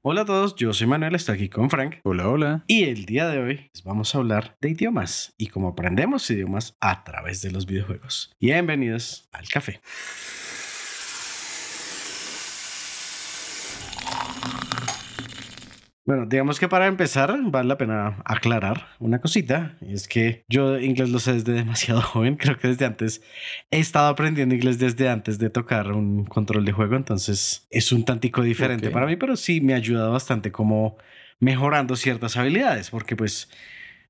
Hola a todos, yo soy Manuel, estoy aquí con Frank. Hola, hola. Y el día de hoy les vamos a hablar de idiomas y cómo aprendemos idiomas a través de los videojuegos. Bienvenidos al café. Bueno, digamos que para empezar vale la pena aclarar una cosita. Y es que yo inglés lo sé desde demasiado joven. Creo que desde antes he estado aprendiendo inglés desde antes de tocar un control de juego. Entonces es un tantico diferente para mí, pero sí me ha ayudado bastante como mejorando ciertas habilidades. Porque pues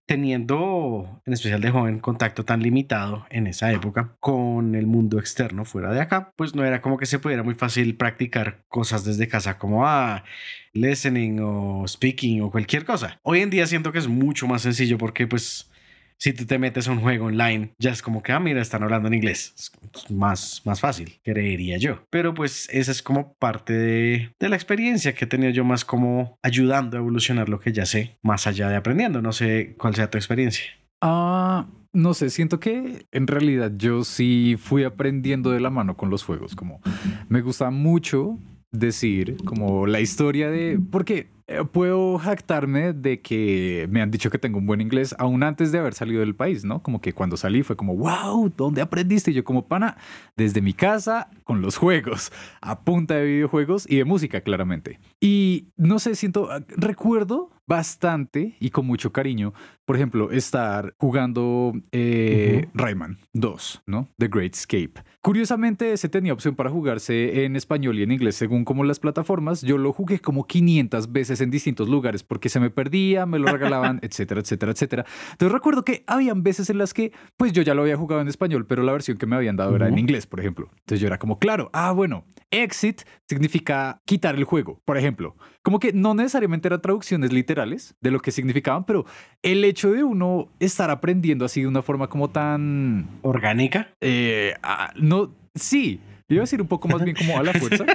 teniendo, en especial de joven, contacto tan limitado en esa época con el mundo externo fuera de acá, pues no era como que se pudiera muy fácil practicar cosas desde casa como ah, listening o speaking o cualquier cosa. Hoy en día siento que es mucho más sencillo porque pues si tú te metes a un juego online, ya es como que, ah, mira, están hablando en inglés. Más, más fácil, creería yo. Pero pues esa es como parte de, de la experiencia que he tenido yo más como ayudando a evolucionar lo que ya sé, más allá de aprendiendo. No sé cuál sea tu experiencia. Ah, no sé, siento que en realidad yo sí fui aprendiendo de la mano con los juegos. Como me gusta mucho decir como la historia de. Porque puedo jactarme de que me han dicho que tengo un buen inglés aún antes de haber salido del país, ¿no? Como que cuando salí fue como, wow, ¿dónde aprendiste? Y yo, como pana, desde mi casa con los juegos, a punta de videojuegos y de música, claramente. Y no sé, siento, ah, recuerdo bastante y con mucho cariño, por ejemplo, estar jugando eh, Rayman 2, ¿no? The Great Escape. Curiosamente, ese tenía opción para jugarse en español y en inglés según como las plataformas. Yo lo jugué como 500 veces en distintos lugares porque se me perdía, me lo regalaban, etcétera, etcétera, etcétera. Entonces recuerdo que habían veces en las que, pues yo ya lo había jugado en español, pero la versión que me habían dado era en inglés, por ejemplo. Entonces yo era como, claro, ah, bueno, exit significa quitar el juego, por ejemplo. Como que no necesariamente eran traducciones literales de lo que significaban, pero el hecho de uno estar aprendiendo así de una forma como tan... ¿Orgánica? eh, ah, no, sí. Iba a decir un poco más bien como a la fuerza,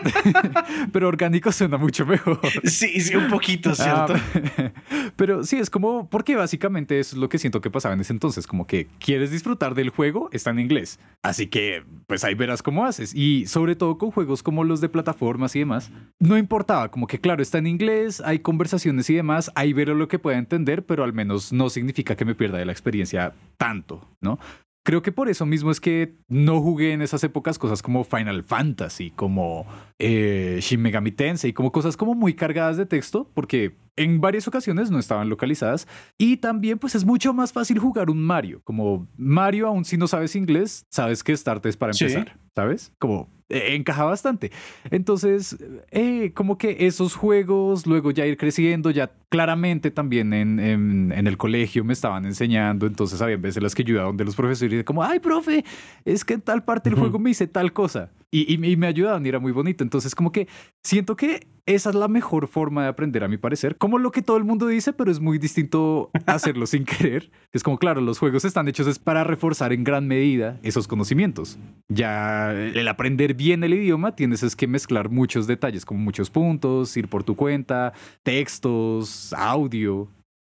pero orgánico suena mucho mejor. Sí, sí, un poquito, ¿cierto? Ah, pero sí, es como, porque básicamente eso es lo que siento que pasaba en ese entonces, como que quieres disfrutar del juego, está en inglés. Así que, pues ahí verás cómo haces. Y sobre todo con juegos como los de plataformas y demás, no importaba, como que claro, está en inglés, hay conversaciones y demás, ahí veré lo que pueda entender, pero al menos no significa que me pierda de la experiencia tanto, ¿no? Creo que por eso mismo es que no jugué en esas épocas cosas como Final Fantasy, como eh, Shin Megami Tensei, como cosas como muy cargadas de texto, porque en varias ocasiones no estaban localizadas. Y también pues es mucho más fácil jugar un Mario. Como Mario, aun si no sabes inglés, sabes que Start es para Sí. empezar, ¿sabes? Como eh, encaja bastante. Entonces, eh, como que esos juegos, luego ya ir creciendo, ya claramente también en, en- en el colegio me estaban enseñando, entonces había veces en las que yo iba donde los profesores y como, ay, profe, es que en tal parte del juego me hice tal cosa. Y, y- y me ayudaban y era muy bonito. Entonces, como que siento que esa es la mejor forma de aprender, a mi parecer. Como lo que todo el mundo dice, pero es muy distinto hacerlo sin querer. Es como, claro, los juegos están hechos es para reforzar en gran medida esos conocimientos. Ya el aprender bien el idioma tienes es que mezclar muchos detalles, como muchos puntos, ir por tu cuenta, textos, audio.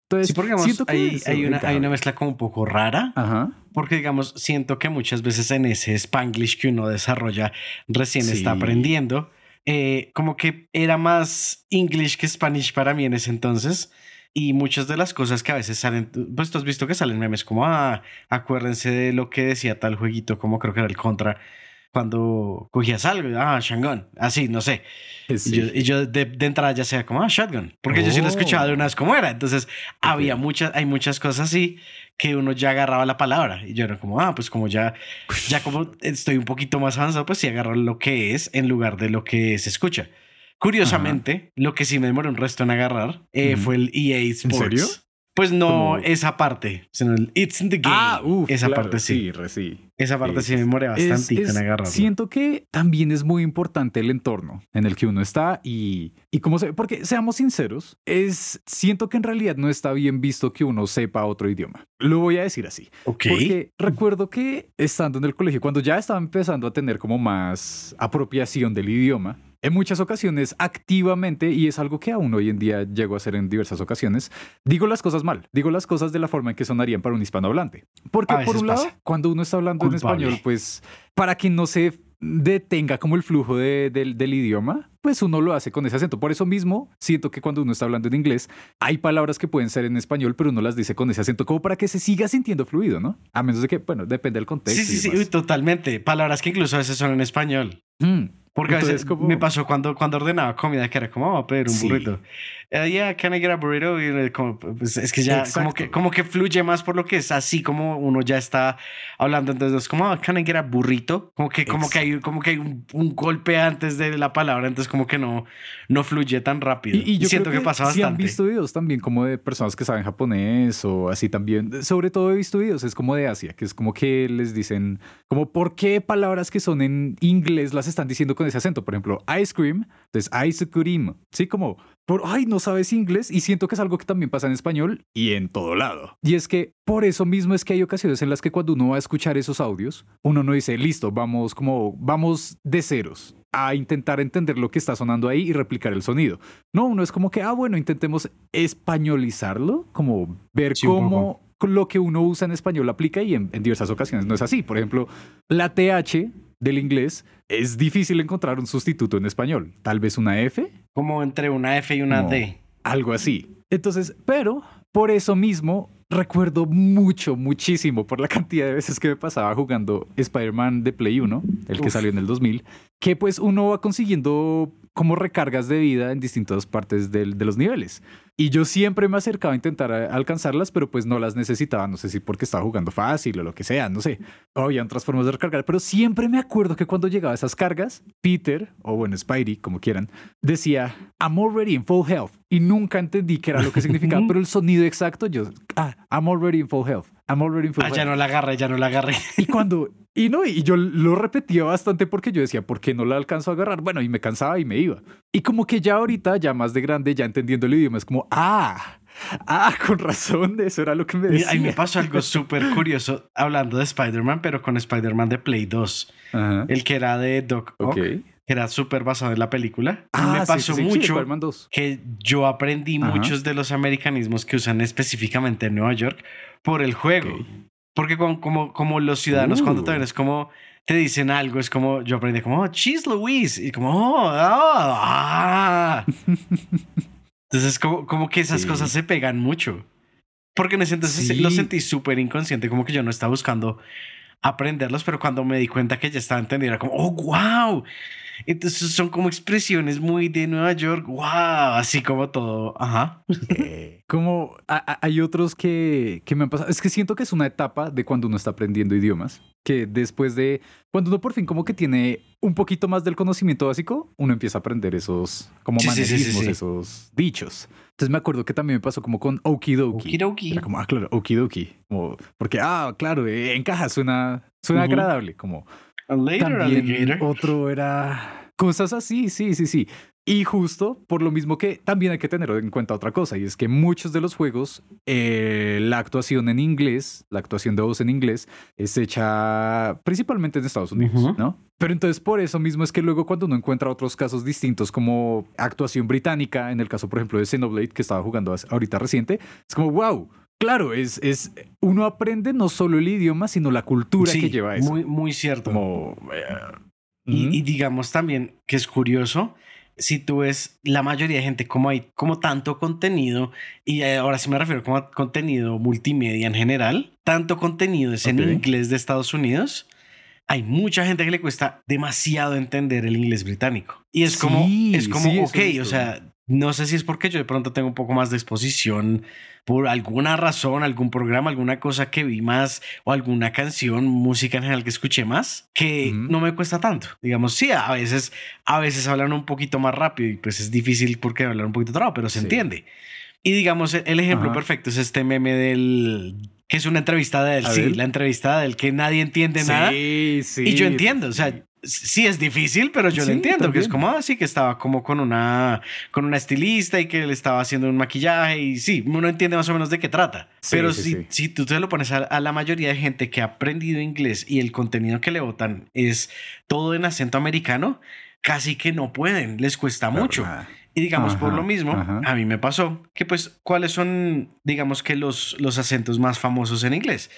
Entonces, Sí, porque digamos, siento que hay, hay una, hay una mezcla como un poco rara. Ajá. Porque, digamos, siento que muchas veces en ese spanglish que uno desarrolla recién está Sí. aprendiendo, eh, como que era más English que Spanish para mí en ese entonces. Y muchas de las cosas que a veces salen, pues tú has visto que salen memes como, ah, acuérdense de lo que decía tal jueguito, como creo que era el contra, cuando cogías algo, ah, Shangon, así, no sé. Y Sí. yo, y yo de, de entrada ya sea como, ah, shotgun. Porque yo sí lo Oh. escuchaba de una vez como era. Entonces, había muchas, hay muchas cosas así que uno ya agarraba la palabra. Y yo era como, ah, pues como ya, ya como estoy un poquito más avanzado, pues sí agarro lo que es en lugar de lo que se escucha. Curiosamente, lo que sí me demoró un resto en agarrar eh, Ujú. fue el EA Sports. serio? Pues no esa parte, sino el It's in the Game. Ah, uf, esa claro, parte sí. Sí, sí. Esa parte Sí, sí me Es- bastante es- agarrarlo. siento que también es muy importante el entorno en el que uno está y, y cómo se... Porque seamos sinceros, es, siento que en realidad no está bien visto que uno sepa otro idioma. Lo voy a decir así. Ok. Porque recuerdo que estando en el colegio, cuando ya estaba empezando a tener como más apropiación del idioma, en muchas ocasiones activamente, y es algo que aún hoy en día llego a hacer en diversas ocasiones, digo las cosas mal, digo las cosas de la forma en que sonarían para un hispanohablante. Porque A por un lado, pasa. cuando uno está hablando en español, pues para quien no se detenga como el flujo de- del, del idioma, pues uno lo hace con ese acento. Por eso mismo, siento que cuando uno está hablando en inglés, hay palabras que pueden ser en español, pero uno las dice con ese acento, como para que se siga sintiendo fluido, ¿no? A menos de que, bueno, depende del contexto. Sí, sí, sí, totalmente. Palabras que incluso a veces son en español. Mm. Porque a veces como- me pasó cuando, cuando ordenaba comida que era como, vamos a pedir un Sí. burrito. Eh, yeah, can I get a burrito? Y como, pues, es que ya como que, como que fluye más por lo que es así como uno ya está hablando. Entonces es como, "Ah, can I get a burrito? Como que, como que hay, como que hay un, un golpe antes de la palabra. Entonces como que no, no fluye tan rápido. Y, y yo siento creo que, pasa sí han bastante. visto videos también como de personas que saben japonés o así también. Sobre todo he visto videos, es como de Asia, que es como que les dicen, como por qué palabras que son en inglés las están diciendo con ese acento. Por ejemplo, ice cream, entonces ice cream. Sí, como, por, ay, no sabes inglés. Y siento que es algo que también pasa en español y en todo lado. Y es que por eso mismo es que hay ocasiones en las que cuando uno va a escuchar esos audios, uno no dice, listo, vamos como, vamos de ceros a intentar entender lo que está sonando ahí y replicar el sonido. No, uno es como que, ah, bueno, intentemos españolizarlo, como ver Sí, cómo lo que uno usa en español aplica y en, en diversas ocasiones no es así. Por ejemplo, la TH del inglés es difícil encontrar un sustituto en español. Tal vez una F, Como entre una F y una No. D. algo así. Entonces, pero por eso mismo recuerdo mucho, muchísimo por la cantidad de veces que me pasaba jugando Spider-Man de Play 1, el que Uf. salió en el 2000, que pues uno va consiguiendo como recargas de vida en distintas partes del- de los niveles. Y yo siempre me acercaba a intentar alcanzarlas, pero pues no las necesitaba, no sé si porque estaba jugando fácil o lo que sea, no sé. O había otras formas de recargar, pero siempre me acuerdo que cuando llegaba a esas cargas, Peter, o bueno, Spidey, como quieran, decía, I'm already in full health. Y nunca entendí qué era lo que significaba, pero el sonido exacto, yo, ah, I'm already in full health. I'm already in Ah, ya no la agarré, ya no la agarré. Y cuando, y no, y yo lo repetía bastante porque yo decía, ¿por qué no la alcanzo a agarrar? Bueno, y me cansaba y me iba. Y como que ya ahorita, ya más de grande, ya entendiendo el idioma, es como, ah, ah, con razón, eso era lo que me decía. Ahí me pasó algo súper curioso hablando de Spider-Man, pero con Spider-Man de Play 2. Ajá. El que era de Doc Ock, Ok. Que era súper basado en la película. Ah, me sí, pasó sí, sí, sí, mucho 2. que yo aprendí Ajá. muchos de los americanismos que usan específicamente en Nueva York por el juego. Ok. Porque con- como, como los ciudadanos, cuando Uh. también es como te dicen algo, es como yo aprendí como, oh, cheese Louise. Y como, oh, ah, ah. Entonces, como, como que esas Sí. cosas se pegan mucho. Porque en ese entonces Sí. lo sentí súper inconsciente, como que yo no estaba buscando aprenderlos, pero cuando me di cuenta que ya estaba entendiendo, era como, oh, wow. Entonces son como expresiones muy de Nueva York, wow, así como todo, ajá. Eh, como a- a- hay otros que, que me han pasado. Es que siento que es una etapa de cuando uno está aprendiendo idiomas. Que después de. Cuando uno por fin como que tiene un poquito más del conocimiento básico, uno empieza a aprender esos como sí. esos dichos. Entonces me acuerdo que también me pasó como con okidoki. Okidoki. Era como, ah, claro, okidoki. Como, porque, ah, claro, eh, encaja, suena, suena agradable. Como, A later también alligator. otro era cosas así, sí, sí, sí. Y justo por lo mismo que también hay que tener en cuenta otra cosa, y es que muchos de los juegos, eh, la actuación en inglés, la actuación de voz en inglés, es hecha principalmente en Estados Unidos, Ujú. ¿no? Pero entonces por eso mismo es que luego cuando uno encuentra otros casos distintos como actuación británica, en el caso por ejemplo de Xenoblade que estaba jugando ahorita reciente, es como, wow, claro, es, es, uno aprende no solo el idioma, sino la cultura Sí, que lleva eso. Muy, muy cierto. Como, eh, Y, ujú. y digamos también que es curioso, si tú ves la mayoría de gente, como hay como tanto contenido, y ahora sí me refiero como a contenido multimedia en general, tanto contenido es en Ok. inglés de Estados Unidos, hay mucha gente que le cuesta demasiado entender el inglés británico. Y es como, es como, sí, ok, o sea, no sé si es porque yo de pronto tengo un poco más de exposición por alguna razón, algún programa, alguna cosa que vi más o alguna canción, música en general que escuché más, que no me cuesta tanto. Digamos, sí, a veces, a veces hablan un poquito más rápido y pues es difícil porque hablan un poquito trabado, pero se Sí. entiende. Y digamos, el ejemplo Ajá. perfecto es este meme del que es una entrevista de él, A sí, ver. la entrevista del que nadie entiende nada. Sí, sí. Y yo entiendo, o sea, sí es difícil, pero yo lo Sí, entiendo, que es también. como así que estaba como con una con una estilista y que le estaba haciendo un maquillaje y sí, uno entiende más o menos de qué trata. Sí, pero sí, si, sí. si tú te lo pones a, a la mayoría de gente que ha aprendido inglés y el contenido que le votan es todo en acento americano, casi que no pueden, les cuesta mucho. Verdad. Y digamos, por lo mismo, ajá. a mí me pasó que pues, ¿cuáles son, digamos que los, los acentos más famosos en inglés?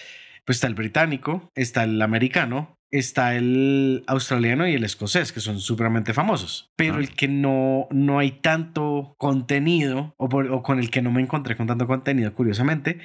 Pues está el británico, está el americano, está el australiano y el escocés, que son supremamente famosos. Pero Ah. el que no, no hay tanto contenido, o, por- o con el que no me encontré con tanto contenido, curiosamente,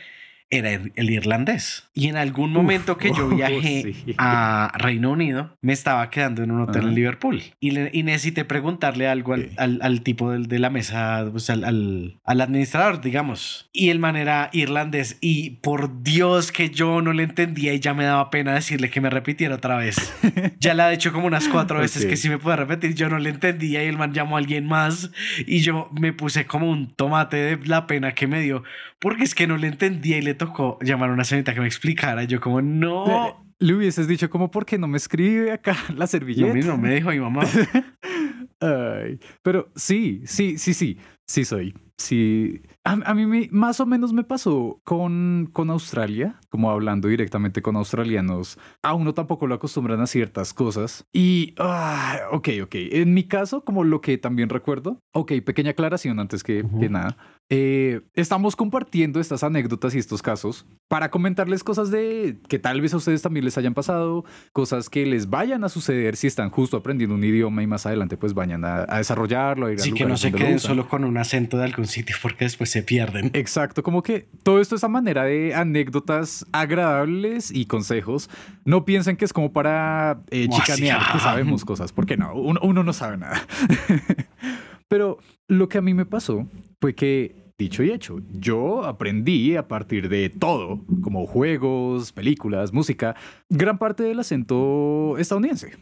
era el, irlandés. Y en algún momento que yo viajé sí. a Reino Unido, me estaba quedando en un hotel Ajá. en Liverpool. Y, le- y necesité preguntarle algo al, al- al tipo del- de, la mesa, pues, al, al- administrador, digamos. Y el man era irlandés. Y por Dios que yo no le entendía y ya me daba pena decirle que me repitiera otra vez. Ya le ha dicho como unas cuatro veces Ok. que si me puede repetir, yo no le entendía y el man llamó a alguien más y yo me puse como un tomate de la pena que me dio porque es que no le entendía y le tocó llamar a una señorita que me explicara. Yo como, no, Le hubieses dicho como, ¿por qué no me escribe acá la servilleta? mismo me dijo mi mamá. Ay, pero sí, sí, sí, sí, sí soy. Sí. A, a mí me- más o menos me pasó con, con Australia, como hablando directamente con australianos. A uno tampoco lo acostumbran a ciertas cosas. Y, ah, ok, ok. En mi caso, como lo que también recuerdo, ok, pequeña aclaración antes que, Ujú. que nada. Eh, estamos compartiendo estas anécdotas y estos casos para comentarles cosas de que tal vez a ustedes también les hayan pasado, cosas que les vayan a suceder si están justo aprendiendo un idioma y más adelante pues vayan a, a desarrollarlo. a ir a Así que no se queden solo con un acento de algún sitio porque después se pierden. Exacto, como que todo esto es a manera de anécdotas agradables y consejos. No piensen que es como para eh, chicanear que ah. sabemos cosas, porque no, uno, uno no sabe nada. Pero lo que a mí me pasó fue que, dicho y hecho, yo aprendí a partir de todo, como juegos, películas, música, gran parte del acento estadounidense.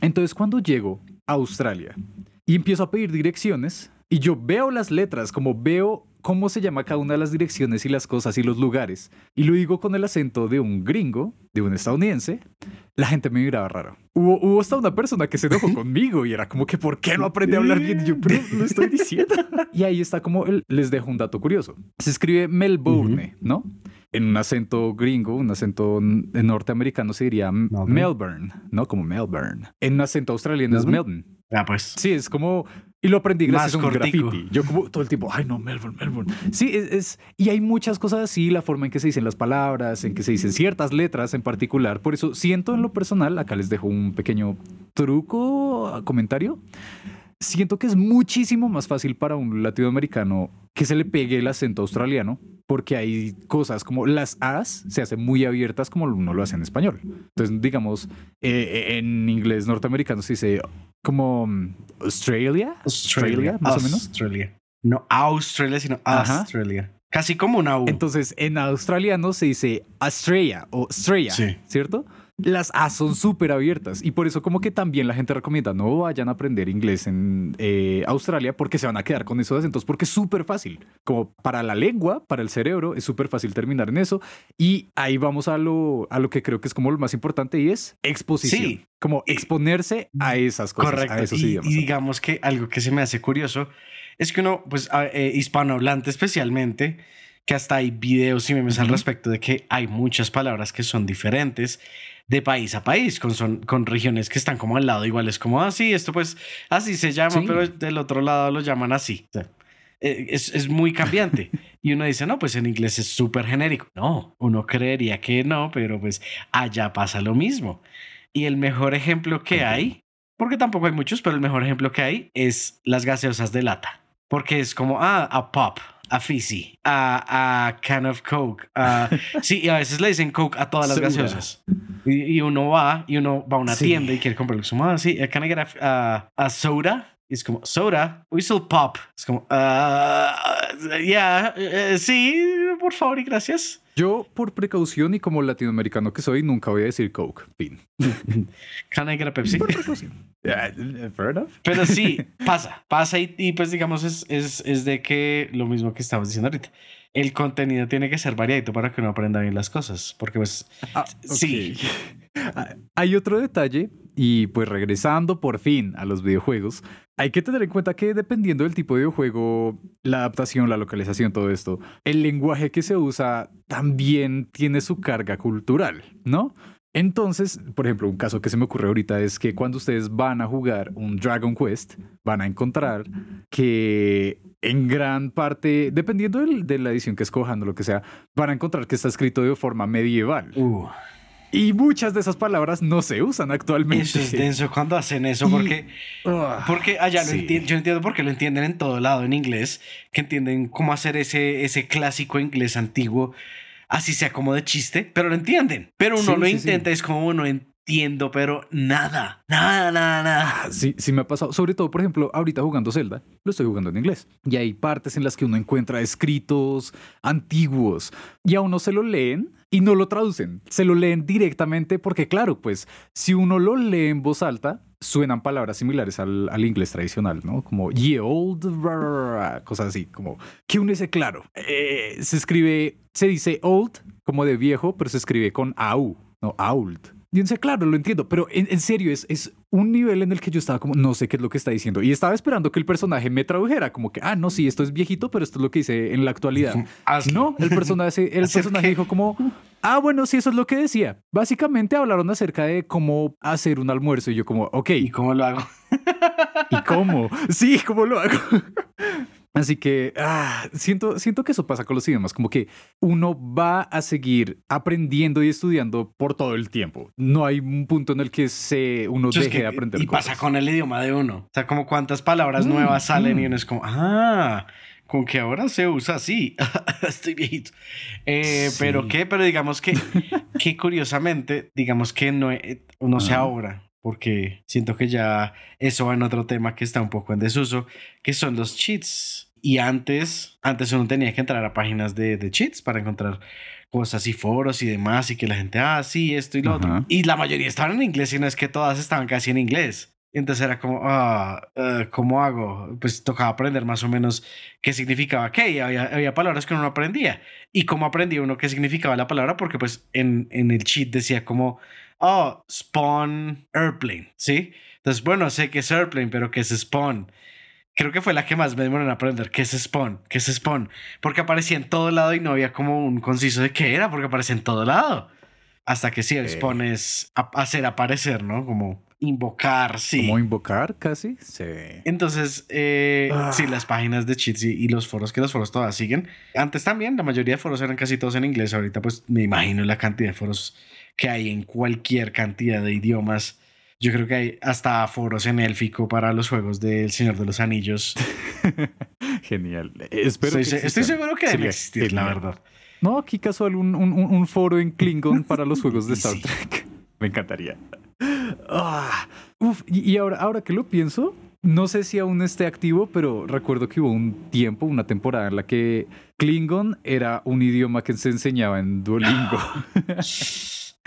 Entonces cuando llego a Australia y empiezo a pedir direcciones y yo veo las letras, como veo cómo se llama cada una de las direcciones y las cosas y los lugares, y lo digo con el acento de un gringo, de un estadounidense, la gente me miraba raro. Hubo, hubo hasta una persona que se enojó conmigo y era como que, ¿por qué no aprende a hablar bien? Y yo, pero lo estoy diciendo. Y ahí está como, el, les dejo un dato curioso. Se escribe Melbourne, ¿no? En un acento gringo, un acento norteamericano se diría. Melbourne, ¿no? Como Melbourne. En un acento australiano es Melbourne. Melbourne. Ah, pues. Sí, es como. Y lo aprendí gracias Más a un cortico. graffiti. Yo, como todo el tiempo, ay, no, Melbourne, Melbourne. Sí, es, es- Y hay muchas cosas así, la forma en que se dicen las palabras, en que se dicen ciertas letras en particular. Por eso siento en lo personal, acá les dejo un pequeño truco, comentario. Siento que es muchísimo más fácil para un latinoamericano que se le pegue el acento australiano, porque hay cosas como las As se hacen muy abiertas como uno lo hace en español. Entonces, digamos, eh, en inglés norteamericano se dice como mm, Australia, Australia, más o menos. Australia. No Australia, sino Ajá. Australia. Casi como una U. Entonces, en australiano se dice Australia o Australia, Sí. ¿cierto? Las A son súper abiertas y por eso como que también la gente recomienda no vayan a aprender inglés en eh, Australia porque se van a quedar con esos acentos porque es súper fácil. Como para la lengua, para el cerebro, es súper fácil terminar en eso. Y ahí vamos a lo, a lo que creo que es como lo más importante y es exposición. Sí. Como exponerse a esas cosas, Correcto. a esos y, idiomas. y digamos que algo que se me hace curioso es que uno, pues eh, hispanohablante especialmente, que hasta hay videos y memes al respecto de que hay muchas palabras que son diferentes de país a país, con, son, con regiones que están como al lado iguales, como así, esto pues así se llama, Sí. pero del otro lado lo llaman así. O sea, eh, es, es muy cambiante. y uno dice, no, pues en inglés es súper genérico. No, uno creería que no, pero pues allá pasa lo mismo. Y el mejor ejemplo que hay, porque tampoco hay muchos, pero el mejor ejemplo que hay es las gaseosas de lata. Porque es como, ah, a pop, a fizzy, a, a can of coke. a- sí, y a veces le dicen coke a todas las Soda. gaseosas. Y, y uno va, y uno va a una Sí. tienda y quiere comprar como, ah, sí, can I get a, a- a soda? Y es como, soda, whistle pop. Es como, ah, ya, eh, sí, por favor y gracias. Yo, por precaución y como latinoamericano que soy, nunca voy a decir Coke. Fin. Can I get a Pepsi? Por precaución. Yeah, fair enough. Pero sí, pasa, pasa y, y pues digamos es, es, es de que lo mismo que estamos diciendo ahorita. El contenido tiene que ser variadito para que uno aprenda bien las cosas, porque pues Ah, Sí. Hay otro detalle, y pues regresando por fin a los videojuegos, hay que tener en cuenta que dependiendo del tipo de videojuego, la adaptación, la localización, todo esto, el lenguaje que se usa también tiene su carga cultural, ¿no? Entonces, por ejemplo, un caso que se me ocurre ahorita es que cuando ustedes van a jugar un Dragon Quest, van a encontrar que en gran parte, dependiendo de la edición que escojan o lo que sea, van a encontrar que está escrito de forma medieval. uh, Y muchas de esas palabras no se usan actualmente. Eso es denso cuando hacen eso, porque, Ah, porque allá lo sí. entiendo. Yo entiendo por qué lo entienden en todo lado en inglés, que entienden cómo hacer ese, ese clásico inglés antiguo, así sea como de chiste, pero lo entienden. Pero uno Sí, lo sí, intenta, es como, bueno, entiendo, pero nada, nada, nada, nada. Ah, Sí, sí me ha pasado. Sobre todo, por ejemplo, ahorita jugando Zelda, lo estoy jugando en inglés. Y hay partes en las que uno encuentra escritos antiguos y a uno se lo leen y no lo traducen. Se lo leen directamente porque, claro, pues si uno lo lee en voz alta, suenan palabras similares al, al inglés tradicional, ¿no? Como ye old, cosas así, como que uno dice, claro, eh, se escribe, se dice old como de viejo, pero se escribe con au, no old. Y dice, claro, lo entiendo, pero en, en serio, es, es un nivel en el que yo estaba como, no sé qué es lo que está diciendo. Y estaba esperando que el personaje me tradujera, como que, ah, no, sí, esto es viejito, pero esto es lo que dice en la actualidad. Hazlo. No, el personaje, el personaje dijo como, ah, bueno, sí, eso es lo que decía. Básicamente hablaron acerca de cómo hacer un almuerzo y yo como, ok, ¿Y cómo lo hago? ¿y cómo? Sí, ¿cómo lo hago? Así que ah, siento, siento que eso pasa con los idiomas, como que uno va a seguir aprendiendo y estudiando por todo el tiempo. No hay un punto en el que se, uno Yo es deje que- de aprender y cosas. pasa con el idioma de uno. O sea, como cuántas palabras Mm, nuevas salen y mm. uno es como, ah, con que ahora se usa así. Estoy viejito. Eh, Sí. Pero qué, pero digamos que, que curiosamente, digamos que no, eh, no sé Ajá. ahora, porque siento que ya eso va en otro tema que está un poco en desuso, que son los cheats. Y antes, antes uno tenía que entrar a páginas de, de cheats para encontrar cosas y foros y demás y que la gente, ah, sí, esto y lo otro. Y la mayoría estaban en inglés y no es que todas estaban casi en inglés. Entonces era como, ah, eh, ¿cómo hago? Pues tocaba aprender más o menos qué significaba qué. Y había, había palabras que uno no aprendía. Y cómo aprendía uno qué significaba la palabra, porque pues en, en el cheat decía como, oh, spawn airplane, ¿sí? Entonces, bueno, sé que es airplane, pero ¿qué es spawn? Creo que fue la que más me demoró en aprender. ¿Qué es spawn? ¿Qué es spawn? Porque aparecía en todo lado y no había como un conciso de qué era, porque aparece en todo lado. Hasta que sí, el Eh. spawn es hacer aparecer, ¿no? Como invocar, sí. ¿Cómo invocar casi? Sí. Entonces, eh, Ah. sí, las páginas de cheats y, y los foros, que los foros todas siguen. Antes también, la mayoría de foros eran casi todos en inglés. Ahorita, pues me imagino la cantidad de foros que hay en cualquier cantidad de idiomas. Yo creo que hay hasta foros en élfico para los juegos del Señor de los Anillos. Genial. Espero estoy, que estoy seguro que Sería existir, la verdad. No, aquí casual un, un- foro en Klingon para los juegos de Star. Trek. Me encantaría. Ah, uf, y, y ahora, ahora que lo pienso, no sé si aún esté activo, pero recuerdo que hubo un tiempo, una temporada en la que Klingon era un idioma que se enseñaba en Duolingo.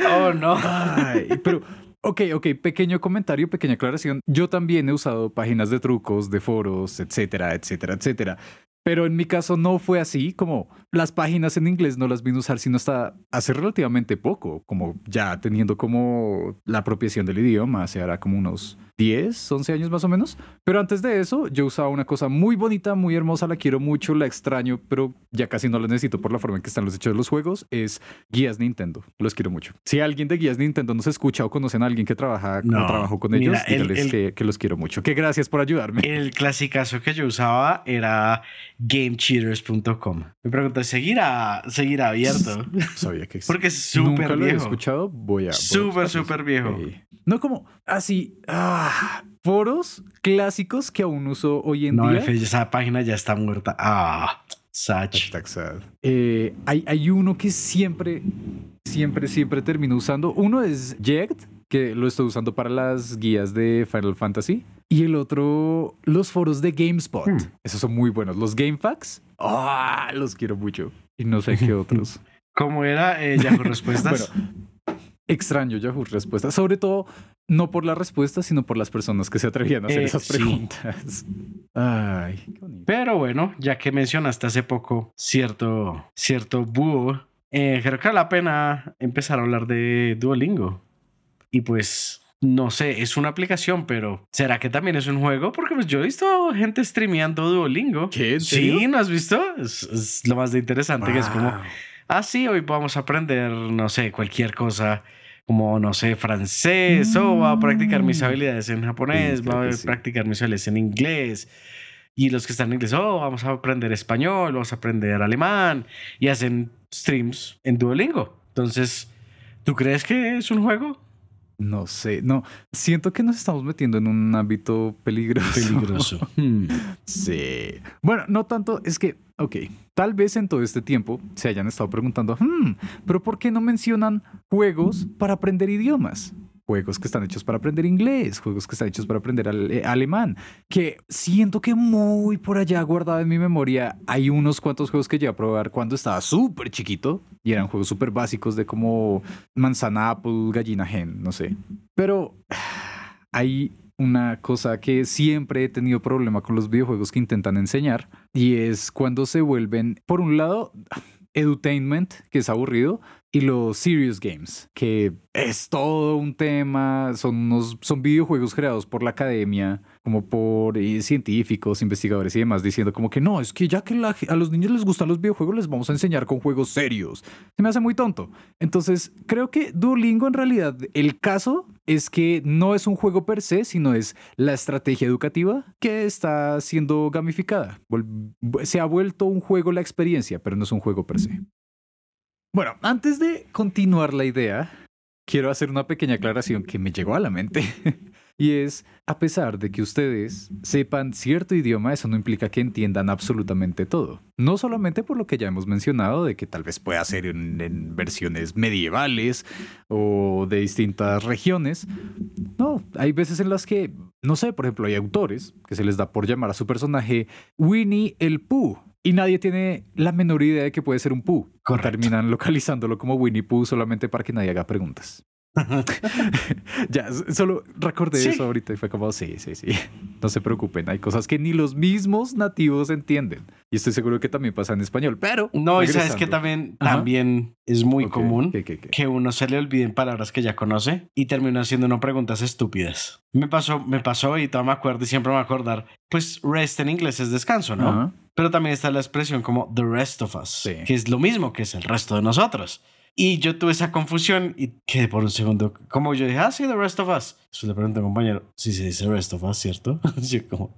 Oh, no. Ay, pero, ok, ok, pequeño comentario, pequeña aclaración. Yo también he usado páginas de trucos, de foros, etcétera, etcétera, etcétera. Pero en mi caso no fue así, como las páginas en inglés no las vine a usar sino hasta hace relativamente poco, como ya teniendo como la apropiación del idioma, hace ahora como unos 10, 11 años más o menos. Pero antes de eso yo usaba una cosa muy bonita, muy hermosa, la quiero mucho, la extraño, pero ya casi no la necesito por la forma en que están los hechos de los juegos, es guías Nintendo. Los quiero mucho. Si alguien de guías Nintendo nos escucha o conocen a alguien que trabaja No, o trabajó con mira, ellos, el- dígales el- que, que los quiero mucho. Que gracias por ayudarme. El clasicazo que yo usaba era gamecheaters.com. Me pregunto, ¿seguirá, seguirá abierto? Sabía que existía. Porque es súper lo he viejo. escuchado, voy a... Súper, súper viejo. No como así, ah, foros clásicos que aún uso hoy en No, día. F, esa página ya está muerta. Ah, Sach. Eh, hay, hay uno que siempre, siempre, siempre termino usando. Uno es Jekt, que lo estoy usando para las guías de Final Fantasy. Y el otro, los foros de GameSpot. Hmm. Esos son muy buenos. Los GameFAQs, ah, los quiero mucho. Y no sé qué otros. ¿Cómo era eh, Yahoo Respuestas? Bueno, extraño Yahoo Respuestas. Sobre todo, no por las respuestas, sino por las personas que se atrevían a hacer Eh, esas sí. preguntas. Ay, qué bonito. Pero bueno, ya que mencionaste hace poco cierto, cierto búho, eh, creo que vale la pena empezar a hablar de Duolingo. Y pues, no sé, es una aplicación, pero ¿será que también es un juego? Porque pues yo he visto gente streameando Duolingo. ¿Qué? ¿En Sí? ¿no has visto? Es, es lo más de interesante que es como, ah, sí, hoy vamos a aprender, no sé, cualquier cosa, como, no sé, francés, o voy a practicar mis Mm. habilidades en japonés, Sí, voy a sí. practicar mis habilidades en inglés. Y los que están en inglés, oh, vamos a aprender español, vamos a aprender alemán, y hacen streams en Duolingo. Entonces, ¿Tú crees que es un juego? No sé, no. Siento que nos estamos metiendo en un ámbito peligroso. Peligroso. Hmm. Sí. Bueno, no tanto, es que, ok, tal vez en todo este tiempo se hayan estado preguntando, hmm, pero ¿por qué no mencionan juegos para aprender idiomas? Juegos que están hechos para aprender inglés, juegos que están hechos para aprender ale- alemán, que siento que muy por allá guardado en mi memoria hay unos cuantos juegos que llegué a probar cuando estaba súper chiquito y eran juegos súper básicos de como manzana, apple, gallina, hen, no sé. Pero hay una cosa que siempre he tenido problema con los videojuegos que intentan enseñar y es cuando se vuelven, por un lado, edutainment, que es aburrido, y los serious games, que es todo un tema, son, unos, son videojuegos creados por la academia, como por eh, científicos, investigadores y demás, diciendo como que no, es que ya que la- a los niños les gustan los videojuegos, les vamos a enseñar con juegos serios. Se me hace muy tonto. Entonces, creo que Duolingo en realidad, el caso es que no es un juego per se, sino es la estrategia educativa que está siendo gamificada. Se ha vuelto un juego la experiencia, pero no es un juego per se. Bueno, antes de continuar la idea, quiero hacer una pequeña aclaración que me llegó a la mente. Y es, a pesar de que ustedes sepan cierto idioma, eso no implica que entiendan absolutamente todo. No solamente por lo que ya hemos mencionado, de que tal vez pueda ser en, en versiones medievales o de distintas regiones. No, hay veces en las que, no sé, por ejemplo, hay autores que se les da por llamar a su personaje Winnie el Pooh. Y nadie tiene la menor idea de que puede ser un Pooh. Terminan localizándolo como Winnie Pooh solamente para que nadie haga preguntas. ya, solo recordé Sí. eso ahorita y fue como, sí, sí, sí. No se preocupen, hay cosas que ni los mismos nativos entienden. Y estoy seguro que también pasa en español, pero... No, y sabes que también, Ajá. también es muy común ¿qué, qué, qué? que uno se le olviden palabras que ya conoce y termina haciendo preguntas estúpidas. Me pasó, me pasó y todavía me acuerdo y siempre me voy a acordar. Pues rest en inglés es descanso, ¿no? Ajá. Pero también está la expresión como the rest of us, Sí. que es lo mismo que es el resto de nosotros. Y yo tuve esa confusión y quedé por un segundo, como yo dije, ah, sí, the rest of us. Después le pregunté a un compañero, sí se dice rest of us, ¿cierto? yo como,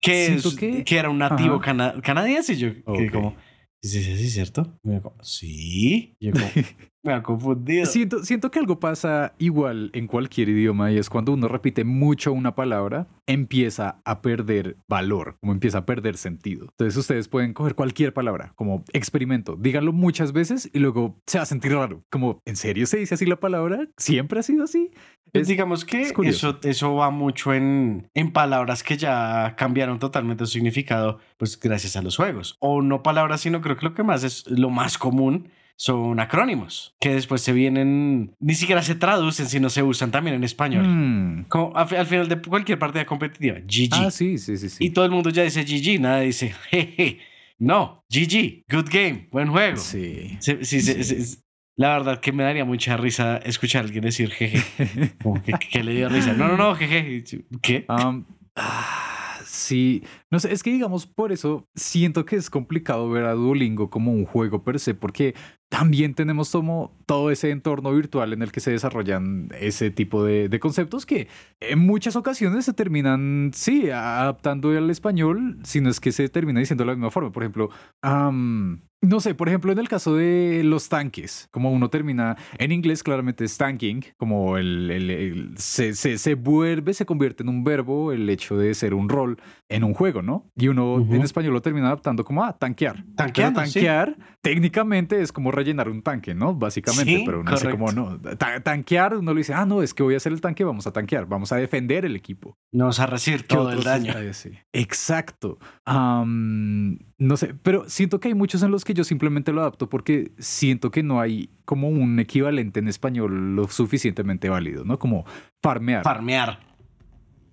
que, Siento es- que- que era un nativo cana- canadiense. Y yo quedé Ok. como, sí, sí, sí, ¿cierto? Y me como, sí. Y yo como, me ha confundido. Siento, siento que algo pasa igual en cualquier idioma y es cuando uno repite mucho una palabra, empieza a perder valor, como empieza a perder sentido. Entonces ustedes pueden coger cualquier palabra, como experimento, díganlo muchas veces y luego se va a sentir raro. Como, ¿en serio se dice así la palabra? ¿Siempre ha sido así? Pues Es- digamos que es eso, eso va mucho en, en palabras que ya cambiaron totalmente su significado, pues gracias a los juegos. O no palabras, sino creo que lo que más es lo más común son acrónimos, que después se vienen, ni siquiera se traducen, sino se usan también en español. Mm. Como al, al final de cualquier partida competitiva, GG. Ah, sí, sí, sí, sí. Y todo el mundo ya dice GG, nada dice jeje. No, GG, good game, buen juego. Sí. Sí, sí, La verdad que me daría mucha risa escuchar a alguien decir jeje. Como que, que le dio risa. No, no, no, jeje. ¿Qué? Ah, sí, no sé, es que digamos, por eso siento que es complicado ver a Duolingo como un juego per se, porque también tenemos como todo ese entorno virtual en el que se desarrollan ese tipo de, de conceptos que en muchas ocasiones se terminan, sí, adaptando al español, sino es que se termina diciendo de la misma forma. Por ejemplo, am, no sé, por ejemplo, en el caso de los tanques, como uno termina en inglés, claramente es tanking, como el, el- el- se, se, se vuelve, se convierte en un verbo el hecho de ser un rol en un juego, ¿no? Y uno Ujú. en español lo termina adaptando como, ah, tanquear. Sí. tanquear técnicamente es como rellenar un tanque, ¿no? Básicamente, Sí, pero uno dice como, no, ta- tanquear, uno le dice, ah, no, es que voy a hacer el tanque, vamos a tanquear, vamos a defender el equipo. No vas a recibir ¿Qué todo el daño. Exacto. No sé, pero siento que hay muchos en los que yo simplemente lo adapto porque siento que no hay como un equivalente en español lo suficientemente válido, ¿no? Como farmear. Farmear.